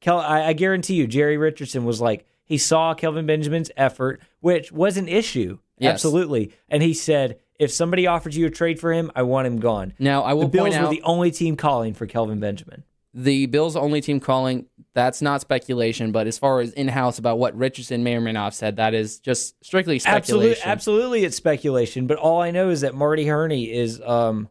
Kel, I, I guarantee you, Jerry Richardson was like he saw Kelvin Benjamin's effort, which was an issue, Yes. absolutely, and he said, if somebody offers you a trade for him, I want him gone. Now, I will The Bills point were out the only team calling for Kelvin Benjamin. the Bills' only team calling. That's not speculation, but as far as in house about what Richardson may or may not have said, that is just strictly speculation. Absolutely, absolutely, it's speculation. But all I know is that Marty Hurney is um,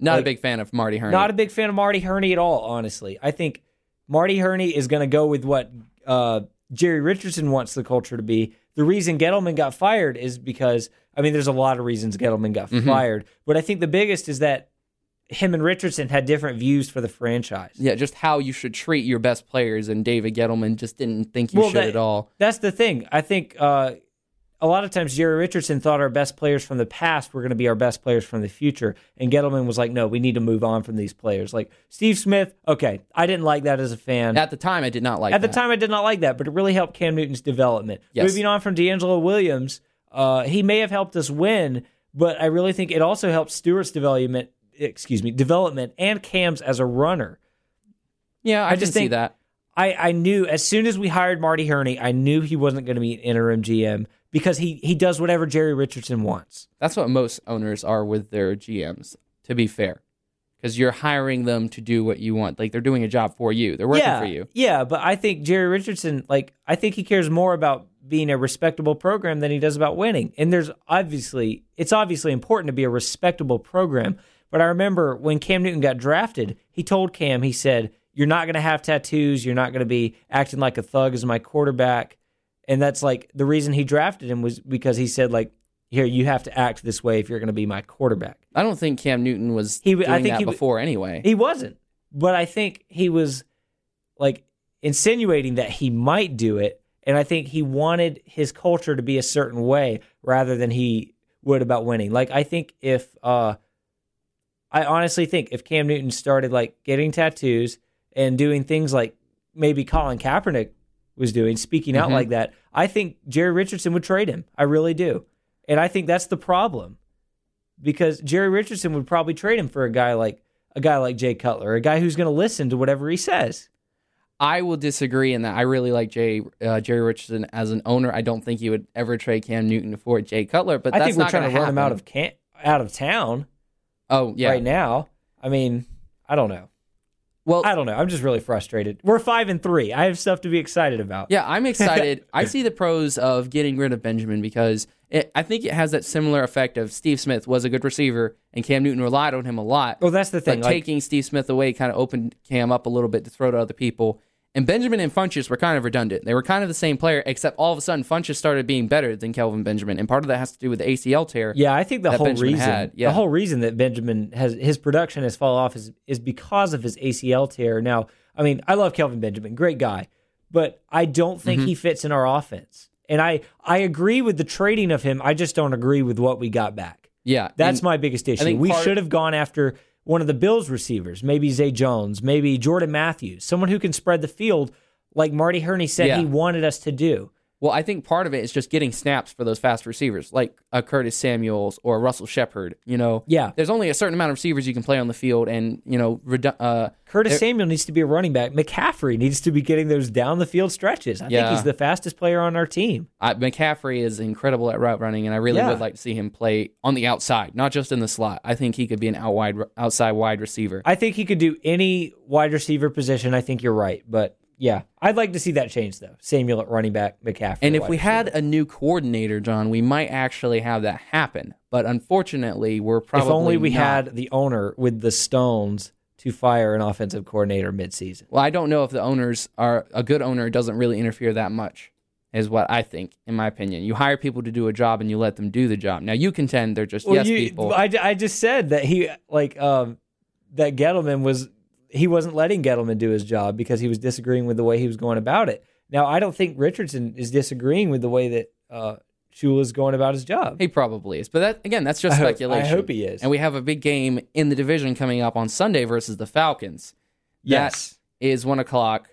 Not Like, a big fan of Marty Hurney. not a big fan of Marty Hurney at all. Honestly, I think Marty Hurney is going to go with what uh, Jerry Richardson wants the culture to be. The reason Gettleman got fired is because I mean, there's a lot of reasons Gettleman got Mm-hmm. fired, but I think the biggest is that him and Richardson had different views for the franchise. yeah, just how you should treat your best players, and David Gettleman just didn't think you Well, should that- at all. That's the thing. I think uh, a lot of times Jerry Richardson thought our best players from the past were going to be our best players from the future, and Gettleman was like, "No, we need to move on from these players." Like Steve Smith. Okay, I didn't like that as a fan. At the time, I did not like that. At the time, I did not like that, but it really helped Cam Newton's development. Yes. Moving on from DeAngelo Williams, uh, he may have helped us win, but I really think it also helped Stewart's development. Excuse me, development and Cam's as a runner. Yeah, I, I can just see think- that. I, I knew as soon as we hired Marty Hurney, I knew he wasn't going to be an interim GM because he he does whatever Jerry Richardson wants. That's what most owners are with their GMs. To be fair, because you're hiring them to do what you want. Like they're doing a job for you. They're working yeah, for you. Yeah, but I think Jerry Richardson, like, I think he cares more about being a respectable program than he does about winning. And there's obviously, it's obviously important to be a respectable program. But I remember when Cam Newton got drafted, he told Cam, he said, You're not going to have tattoos. You're not going to be acting like a thug as my quarterback. And that's like the reason he drafted him was because he said, like, here you have to act this way if you're going to be my quarterback. I don't think Cam Newton was He- doing I think that he- before anyway. He wasn't, but I think he was like insinuating that he might do it, and I think he wanted his culture to be a certain way rather than he would about winning. Like I think if uh, I honestly think if Cam Newton started like getting tattoos and doing things like maybe Colin Kaepernick was doing, speaking out Mhm. like that, I think Jerry Richardson would trade him. I really do. And I think that's the problem. Because Jerry Richardson would probably trade him for a guy like a guy like Jay Cutler, a guy who's going to listen to whatever he says. I will disagree in that I really like Jay uh, Jerry Richardson as an owner. I don't think he would ever trade Cam Newton for Jay Cutler. But I that's think we're not trying to gonna run him out of can- out of town Oh yeah. right now. I mean, I don't know. Well, I don't know. I'm just really frustrated. We're five and three. I have stuff to be excited about. Yeah, I'm excited. I see the pros of getting rid of Benjamin because it, I think it has that similar effect of Steve Smith was a good receiver and Cam Newton relied on him a lot. Well, that's the thing. but Like, taking Steve Smith away kind of opened Cam up a little bit to throw to other people. And Benjamin and Funchess were kind of redundant. They were kind of the same player, except all of a sudden Funchess started being better than Kelvin Benjamin, and part of that has to do with the ACL tear. yeah, I think the whole Benjamin reason, had, yeah. the whole reason that Benjamin has his production has fallen off is is because of his ACL tear. Now, I mean, I love Kelvin Benjamin, great guy, but I don't think Mm-hmm. he fits in our offense. And I I agree with the trading of him. I just don't agree with what we got back. Yeah, That's my biggest issue. We part- should have gone after one of the Bills receivers, maybe Zay Jones, maybe Jordan Matthews, someone who can spread the field like Marty Hurney said Yeah. he wanted us to do. Well, I think part of it is just getting snaps for those fast receivers, like a Curtis Samuels or a Russell Shepard. You know, Yeah. there's only a certain amount of receivers you can play on the field, and you know, redu- uh, Curtis Samuel needs to be a running back. McCaffrey needs to be getting those down the field stretches. I think he's the fastest player on our team. I, McCaffrey is incredible at route running, and I really Yeah. would like to see him play on the outside, not just in the slot. I think he could be an out wide, outside wide receiver. I think he could do any wide receiver position. I think you're right. But yeah, I'd like to see that change though. Samuel at running back, McCaffrey. and if we had receiver. a new coordinator, John, we might actually have that happen. But unfortunately, we're probably if only we not. had the owner with the stones to fire an offensive coordinator midseason. Well, I don't know if the owners are a good owner doesn't really interfere that much, is what I think, in my opinion. You hire people to do a job and you let them do the job. Now you contend they're just yes you- people. I, I just said that he like um that Gettleman was he wasn't letting Gettleman do his job because he was disagreeing with the way he was going about it. Now I don't think Richardson is disagreeing with the way that uh Shula is going about his job. he probably is, but that again, that's just I hope- speculation. I hope he is. And we have a big game in the division coming up on Sunday versus the Falcons. yes. That is one o'clock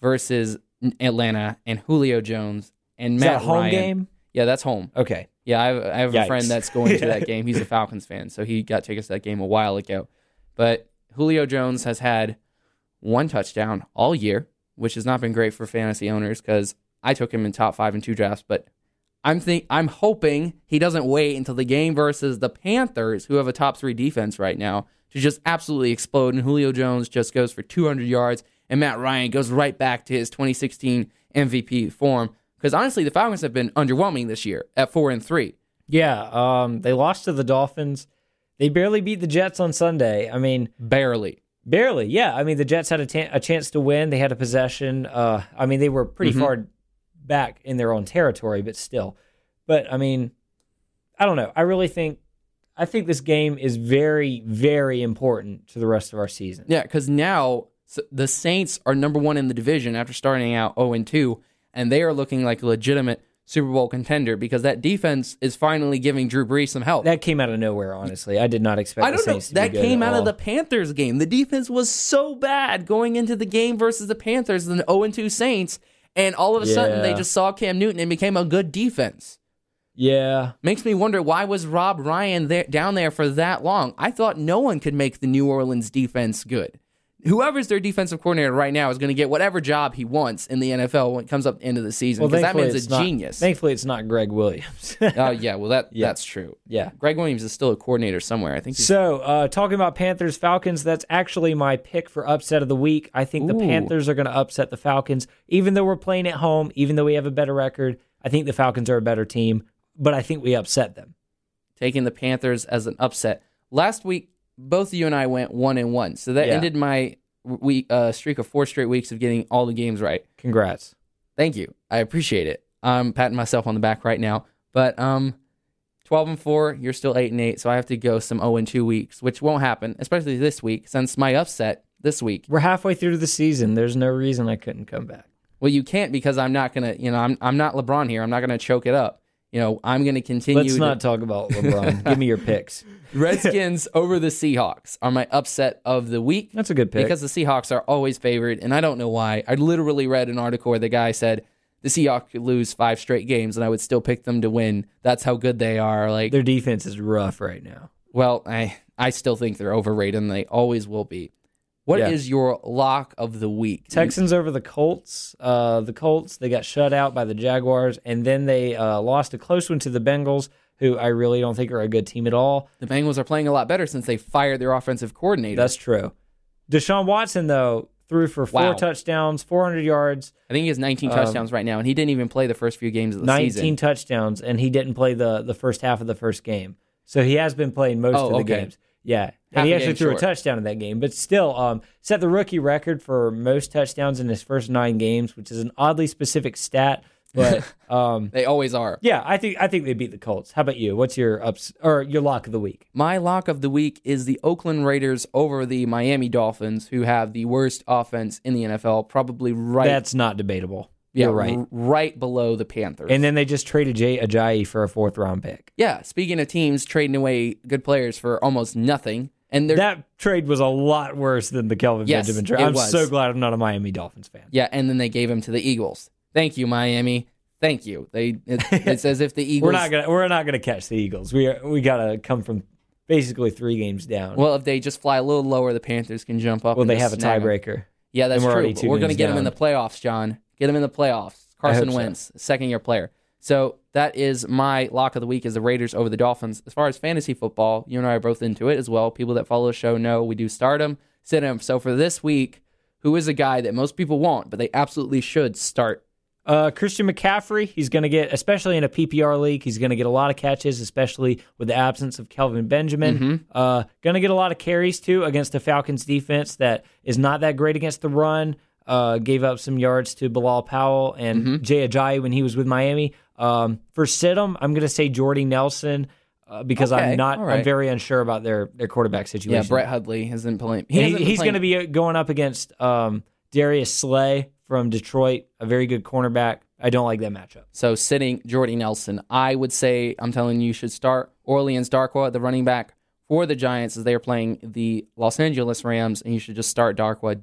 versus Atlanta and Julio Jones and Is Matt that home Ryan. game? Yeah, that's home. Okay. Yeah, I have, I have a friend that's going to that game. He's a Falcons fan, so he got tickets to that game a while ago. But Julio Jones has had one touchdown all year, which has not been great for fantasy owners because I took him in top five and two drafts. But I'm think I'm hoping he doesn't wait until the game versus the Panthers, who have a top three defense right now, to just absolutely explode. And Julio Jones just goes for 200 yards, and Matt Ryan goes right back to his 2016 MVP form. Because honestly, the Falcons have been underwhelming this year at four and three. Yeah, um they lost to the Dolphins. They barely beat the Jets on Sunday. I mean, Barely. Barely, yeah. I mean, the Jets had a, a chance to win. They had a possession. Uh, I mean, they were pretty Mhm. far back in their own territory, but still. But I mean, I don't know. I really think, I think this game is very, very important to the rest of our season. Yeah, because now the Saints are number one in the division after starting out 0 and 2, and they are looking like a legitimate Super Bowl contender because that defense is finally giving Drew Brees some help. That came out of nowhere. Honestly, I did not expect. I don't know. That came out of the Panthers game. The defense was so bad going into the game versus the Panthers and the 0 and 2 Saints, and all of a sudden they just saw Cam Newton and became a good defense. Yeah, Makes me wonder why was Rob Ryan there down there for that long? I thought no one could make the New Orleans defense good. Whoever's their defensive coordinator right now is going to get whatever job he wants in the NFL when it comes up of the season Well, because that thankfully man's a not- genius. Thankfully, it's not Gregg Williams. Oh yeah, well that Yeah. that's true. yeah. Gregg Williams is still a coordinator somewhere. I think. So, uh, talking about Panthers Falcons, that's actually my pick for upset of the week. I think the Panthers are going to upset the Falcons, even though we're playing at home, even though we have a better record. I think the Falcons are a better team, but I think we upset them. taking the Panthers as an upset. Last week, both you and I went one and one, so that Yeah. ended my week uh, streak of four straight weeks of getting all the games right. Congrats. Thank you, I appreciate it. I'm patting myself on the back right now, but um, twelve and four, you're still eight and eight, so I have to go some zero and two weeks, which won't happen, especially this week since my upset this week. We're halfway through the season. There's no reason I couldn't come back. Well, you can't because I'm not gonna, you know, I'm I'm not LeBron here. I'm not gonna choke it up. You know, I'm gonna continue. Let's to- not talk about LeBron. Give me your picks. Redskins over the Seahawks are my upset of the week. That's a good pick. because the Seahawks are always favored, and I don't know why. I literally read an article where the guy said the Seahawks could lose five straight games, and I would still pick them to win. That's how good they are. Like, Their defense is rough right now. well, I I still think they're overrated, and they always will be. What is Yeah. your lock of the week? Texans over the Colts. Uh, the Colts they got shut out by the Jaguars, and then they uh, lost a close one to the Bengals, who I really don't think are a good team at all. The Bengals are playing a lot better since they fired their offensive coordinator. That's true. Deshaun Watson though threw for four Wow. touchdowns, 400 yards, I think he has 19 touchdowns right now, and he didn't even play the first few games of the 19 season. touchdowns, and he didn't play the the first half of the first game. So he has been playing most Oh, of the okay. games. Yeah, and he actually threw short. a touchdown in that game, but still um, set the rookie record for most touchdowns in his first nine games, which is an oddly specific stat. But um, They always are. yeah, I think I think they beat the Colts. How about you? What's your ups or your lock of the week? My lock of the week is the Oakland Raiders over the Miami Dolphins, who have the worst offense in the NFL, probably right, That's not debatable. yeah, You're right. r- right below the Panthers. And then they just traded Jay Ajayi for a fourth round pick. yeah, speaking of teams trading away good players for almost nothing, and That trade was a lot worse than the Kelvin Yes, Benjamin trade. I'm was. so glad I'm not a Miami Dolphins fan. yeah, and then they gave him to the Eagles. Thank you, Miami. Thank you. They it, it's as if the Eagles. We're not gonna we're not gonna catch the Eagles. We are, we gotta come from basically three games down. well, if they just fly a little lower, the Panthers can jump up. Well, they have a tiebreaker. Yeah, that's we're true. We're going to games get them in the playoffs, John. Get them in the playoffs. Carson hope so. Second year player. So that is my lock of the week is the Raiders over the Dolphins. As far as fantasy football, you and I are both into it as well. People that follow the show know we do stardom, sit him. So for this week, who is a guy that most people won't, but they absolutely should start? Uh, Christian McCaffrey, he's going to get, especially in a PPR league, he's going to get a lot of catches, especially with the absence of Kelvin Benjamin. Mm-hmm. Uh, going to get a lot of carries too against the Falcons defense that is not that great against the run. Uh, gave up some yards to Bilal Powell and Mm-hmm. Jay Ajayi when he was with Miami. Um, for Sidham, I'm going to say Jordy Nelson uh, because Okay, I'm not, right. I'm very unsure about their their quarterback situation. Yeah, Brett Hundley hasn't playing. He, hasn't he's going to be going up against um, Darius Slay from Detroit, a very good cornerback. I don't like that matchup. So sitting Jordy Nelson, I would say I'm telling you, you should start Orleans Darkwa, the running back for the Giants, as they are playing the Los Angeles Rams, and you should just start Darkwa,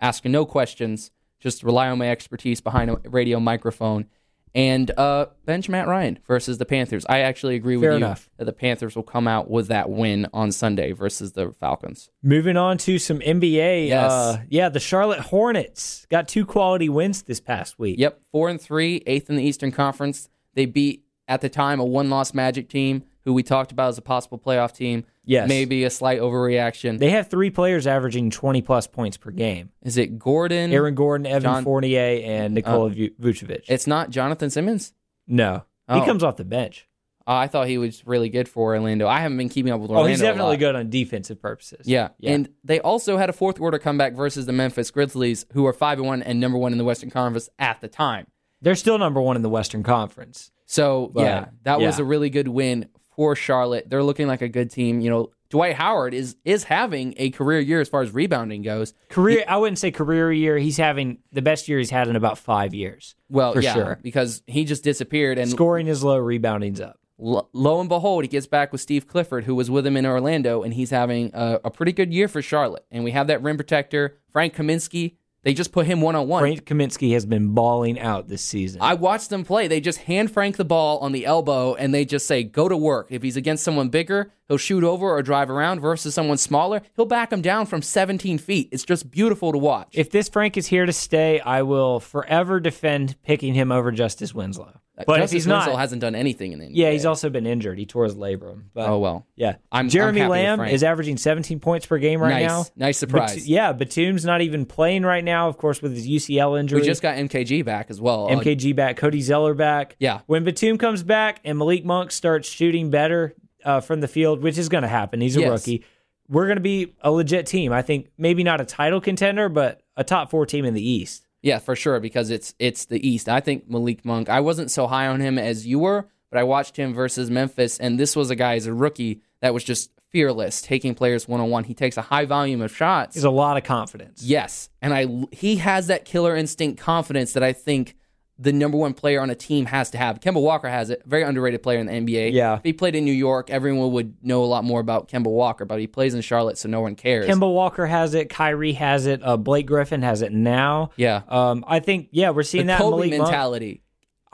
asking no questions, just rely on my expertise behind a radio microphone, and uh, bench Matt Ryan versus the Panthers. I actually agree with Fair you enough. that the Panthers will come out with that win on Sunday versus the Falcons. Moving on to some NBA. Yes. Uh, yeah, the Charlotte Hornets got two quality wins this past week. Yep, four and three, eighth in the Eastern Conference. They beat at the time a one-loss Magic team, who we talked about as a possible playoff team. Yes. maybe a slight overreaction. They have three players averaging 20 plus points per game Is it Gordon? Aaron Gordon, Evan John- Fournier, and Nikola Vu- Vucevic. It's not Jonathan Simmons. no, Oh. he comes off the bench. Uh, I thought he was really good for Orlando. I haven't been keeping up with Orlando. Oh, he's definitely good on defensive purposes. Yeah. Yeah. and they also had a fourth quarter comeback versus the Memphis Grizzlies, who are five and one and number one in the Western Conference at the time. They're still number one in the Western Conference. So But, yeah, that was a really good win for Charlotte. They're looking like a good team. You know, Dwight Howard is is having a career year as far as rebounding goes. Career, I wouldn't say career year. He's having the best year he's had in about five years. Well, For yeah, sure. because he just disappeared and Scoring is low, rebounding's up. lo, lo and behold, he gets back with Steve Clifford, who was with him in Orlando, and he's having a, a pretty good year for Charlotte. And we have that rim protector, Frank Kaminsky, They just put him one on one. Frank Kaminsky has been balling out this season. I watched them play. They just hand Frank the ball on the elbow and they just say, go to work. If he's against someone bigger, he'll shoot over or drive around versus someone smaller. He'll back him down from 17 feet. It's just beautiful to watch. if this Frank is here to stay, I will forever defend picking him over Justice Winslow. But Justice he's Winslow not, hasn't done anything in the NBA. yeah, he's also been injured. He tore his labrum. But Oh, well. yeah. I'm- I'm Jeremy with Lamb is averaging 17 points per game right Nice. now. Nice surprise. Bat- yeah, Batum's not even playing right now, of course, with his UCL injury. We just got MKG back as well. Uh, MKG back, Cody Zeller back. Yeah. When Batum comes back and Malik Monk starts shooting better uh, from the field, which is going to happen, he's a Yes. rookie. We're going to be a legit team. I think maybe not a title contender, but a top four team in the East. Yeah, for sure, because it's it's the East. I think Malik Monk. I wasn't so high on him as you were, but I watched him versus Memphis, and this was a guy as a rookie that was just fearless, taking players one on one. He takes a high volume of shots. There's a lot of confidence. Yes, and I he has that killer instinct confidence that I think the number one player on a team has to have. Kemba Walker has it. Very underrated player in the NBA. Yeah. If he played in New York, everyone would know a lot more about Kemba Walker, but he plays in Charlotte, so no one cares. Kemba Walker has it. Kyrie has it. Uh, Blake Griffin has it now. yeah. Um, I think, yeah, we're seeing the that Kobe Malik Monk. mentality.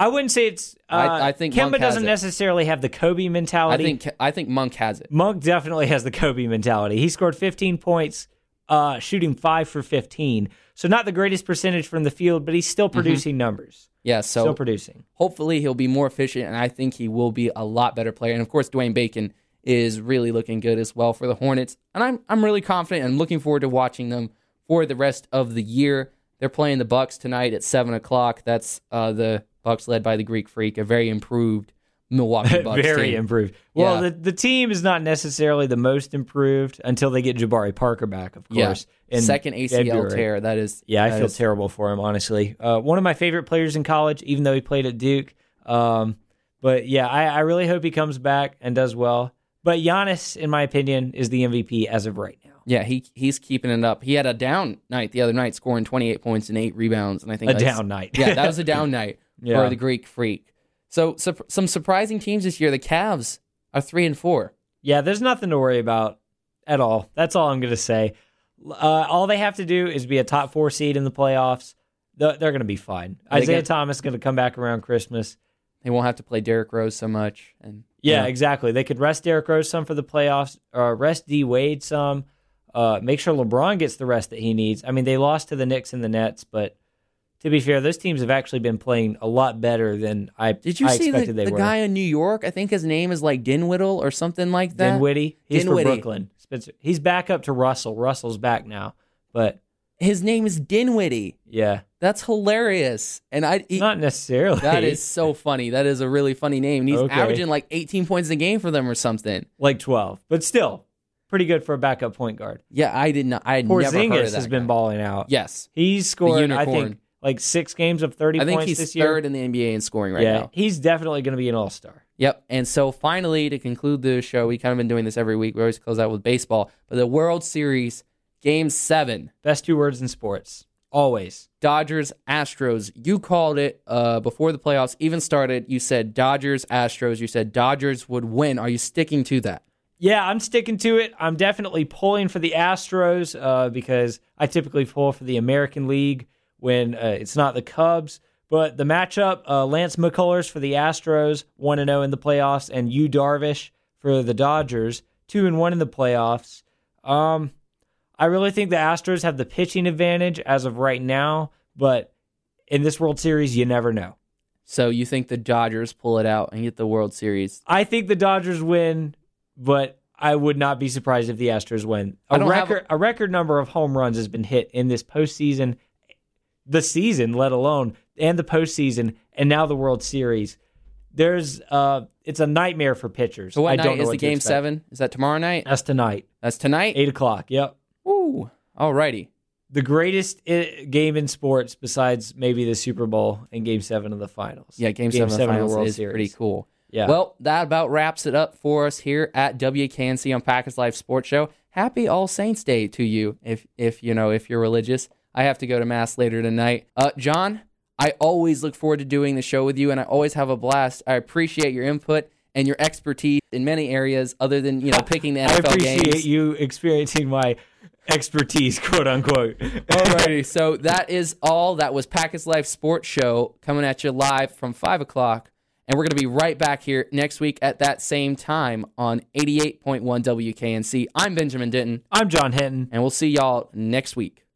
I wouldn't say it's. Uh, I- I think Kemba Monk doesn't it. necessarily have the Kobe mentality. I think I think Monk has it. Monk definitely has the Kobe mentality. He scored 15 points, uh, shooting five for 15. So not the greatest percentage from the field, but he's still producing numbers. Yeah, so Still producing. hopefully he'll be more efficient, and I think he will be a lot better player. And of course, Dwayne Bacon is really looking good as well for the Hornets, and I'm I'm really confident and looking forward to watching them for the rest of the year. They're playing the Bucks tonight at seven o'clock. That's uh, the Bucks led by the Greek Freak, a very improved Milwaukee Bucks Very team. improved. Well, Yeah. the, the team is not necessarily the most improved until they get Jabari Parker back, of course. in second ACL February. tear. That is Yeah, I feel is- terrible for him, honestly. Uh, one of my favorite players in college, even though he played at Duke. Um, but yeah, I, I really hope he comes back and does well. But Giannis, in my opinion, is the MVP as of right now. Yeah, he he's keeping it up. He had a down night the other night, scoring 28 points and eight rebounds, and I think A down night. yeah, that was a down night Yeah. for the Greek Freak. So, so some surprising teams this year. The Cavs are three and four. Yeah, there's nothing to worry about at all. That's all I'm going to say. Uh, all they have to do is be a top four seed in the playoffs. They're, they're going to be fine. They Isaiah get- Thomas is going to come back around Christmas. They won't have to play Derrick Rose so much, and Yeah, exactly. They could rest Derrick Rose some for the playoffs, or rest D Wade some. Uh, make sure LeBron gets the rest that he needs. I mean, they lost to the Knicks and the Nets, but to be fair, those teams have actually been playing a lot better than I Did you I see the, the were. guy in New York? I think his name is like Dinwiddie or something like that. Dinwiddie, he's Dinwiddie. Brooklyn. Spencer, he's back up to Russell. Russell's back now, but His name is Dinwiddie. yeah, That's hilarious, and I he- not necessarily. that is so funny. That is a really funny name. And he's Okay. averaging like 18 points a game for them or something. like twelve, but still pretty good for a backup point guard. Yeah, I did not. I had never heard of that has been balling out. Yes, he's scored. I think like six games of thirty I think points he's this year. third in the NBA in scoring right yeah, now. he's definitely going to be an all star. Yep. And so finally, to conclude the show, we kind of been doing this every week. We always close out with baseball, but the World Series Game Seven, Best two words in sports. Always. Dodgers Astros. You called it uh, before the playoffs even started. You said Dodgers Astros. You said Dodgers would win. Are you sticking to that? Yeah, I'm sticking to it. I'm definitely pulling for the Astros uh, because I typically pull for the American League when uh, it's not the Cubs. But the matchup, uh, Lance McCullers for the Astros, 1 and 0 in the playoffs, and Yu Darvish for the Dodgers, 2 and 1 in the playoffs. Um, I really think the Astros have the pitching advantage as of right now, but in this World Series, you never know. So you think the Dodgers pull it out and get the World Series? I think the Dodgers win, but I would not be surprised if the Astros win. A record a record number of home runs has been hit in this postseason, the season, let alone and the postseason, and now the World Series. There's uh, it's a nightmare for pitchers. So what I night don't know is the Game. Seven? Is that tomorrow night? That's tonight, That's tonight. eight o'clock. Yep, Ooh. Alrighty. the greatest i- game in sports besides maybe the Super Bowl and Game Seven of the finals. Yeah, Game, Seven, of the finals World is Series. pretty cool. Yeah. Well, that about wraps it up for us here at WKNC on Packers Life Sports Show. Happy All Saints Day to you, if if you know if you're religious. I have to go to Mass later tonight. Uh, John, I always look forward to doing the show with you, and I always have a blast. I appreciate your input and your expertise in many areas other than you know picking the NFL games. I appreciate games. you experiencing my expertise, quote unquote. Alrighty, so that is all. That was Packets Life Sports Show coming at you live from five o'clock, and we're gonna be right back here next week at that same time on eighty-eight point one WKNC. I'm Benjamin Denton. I'm John Hinton, and we'll see y'all next week.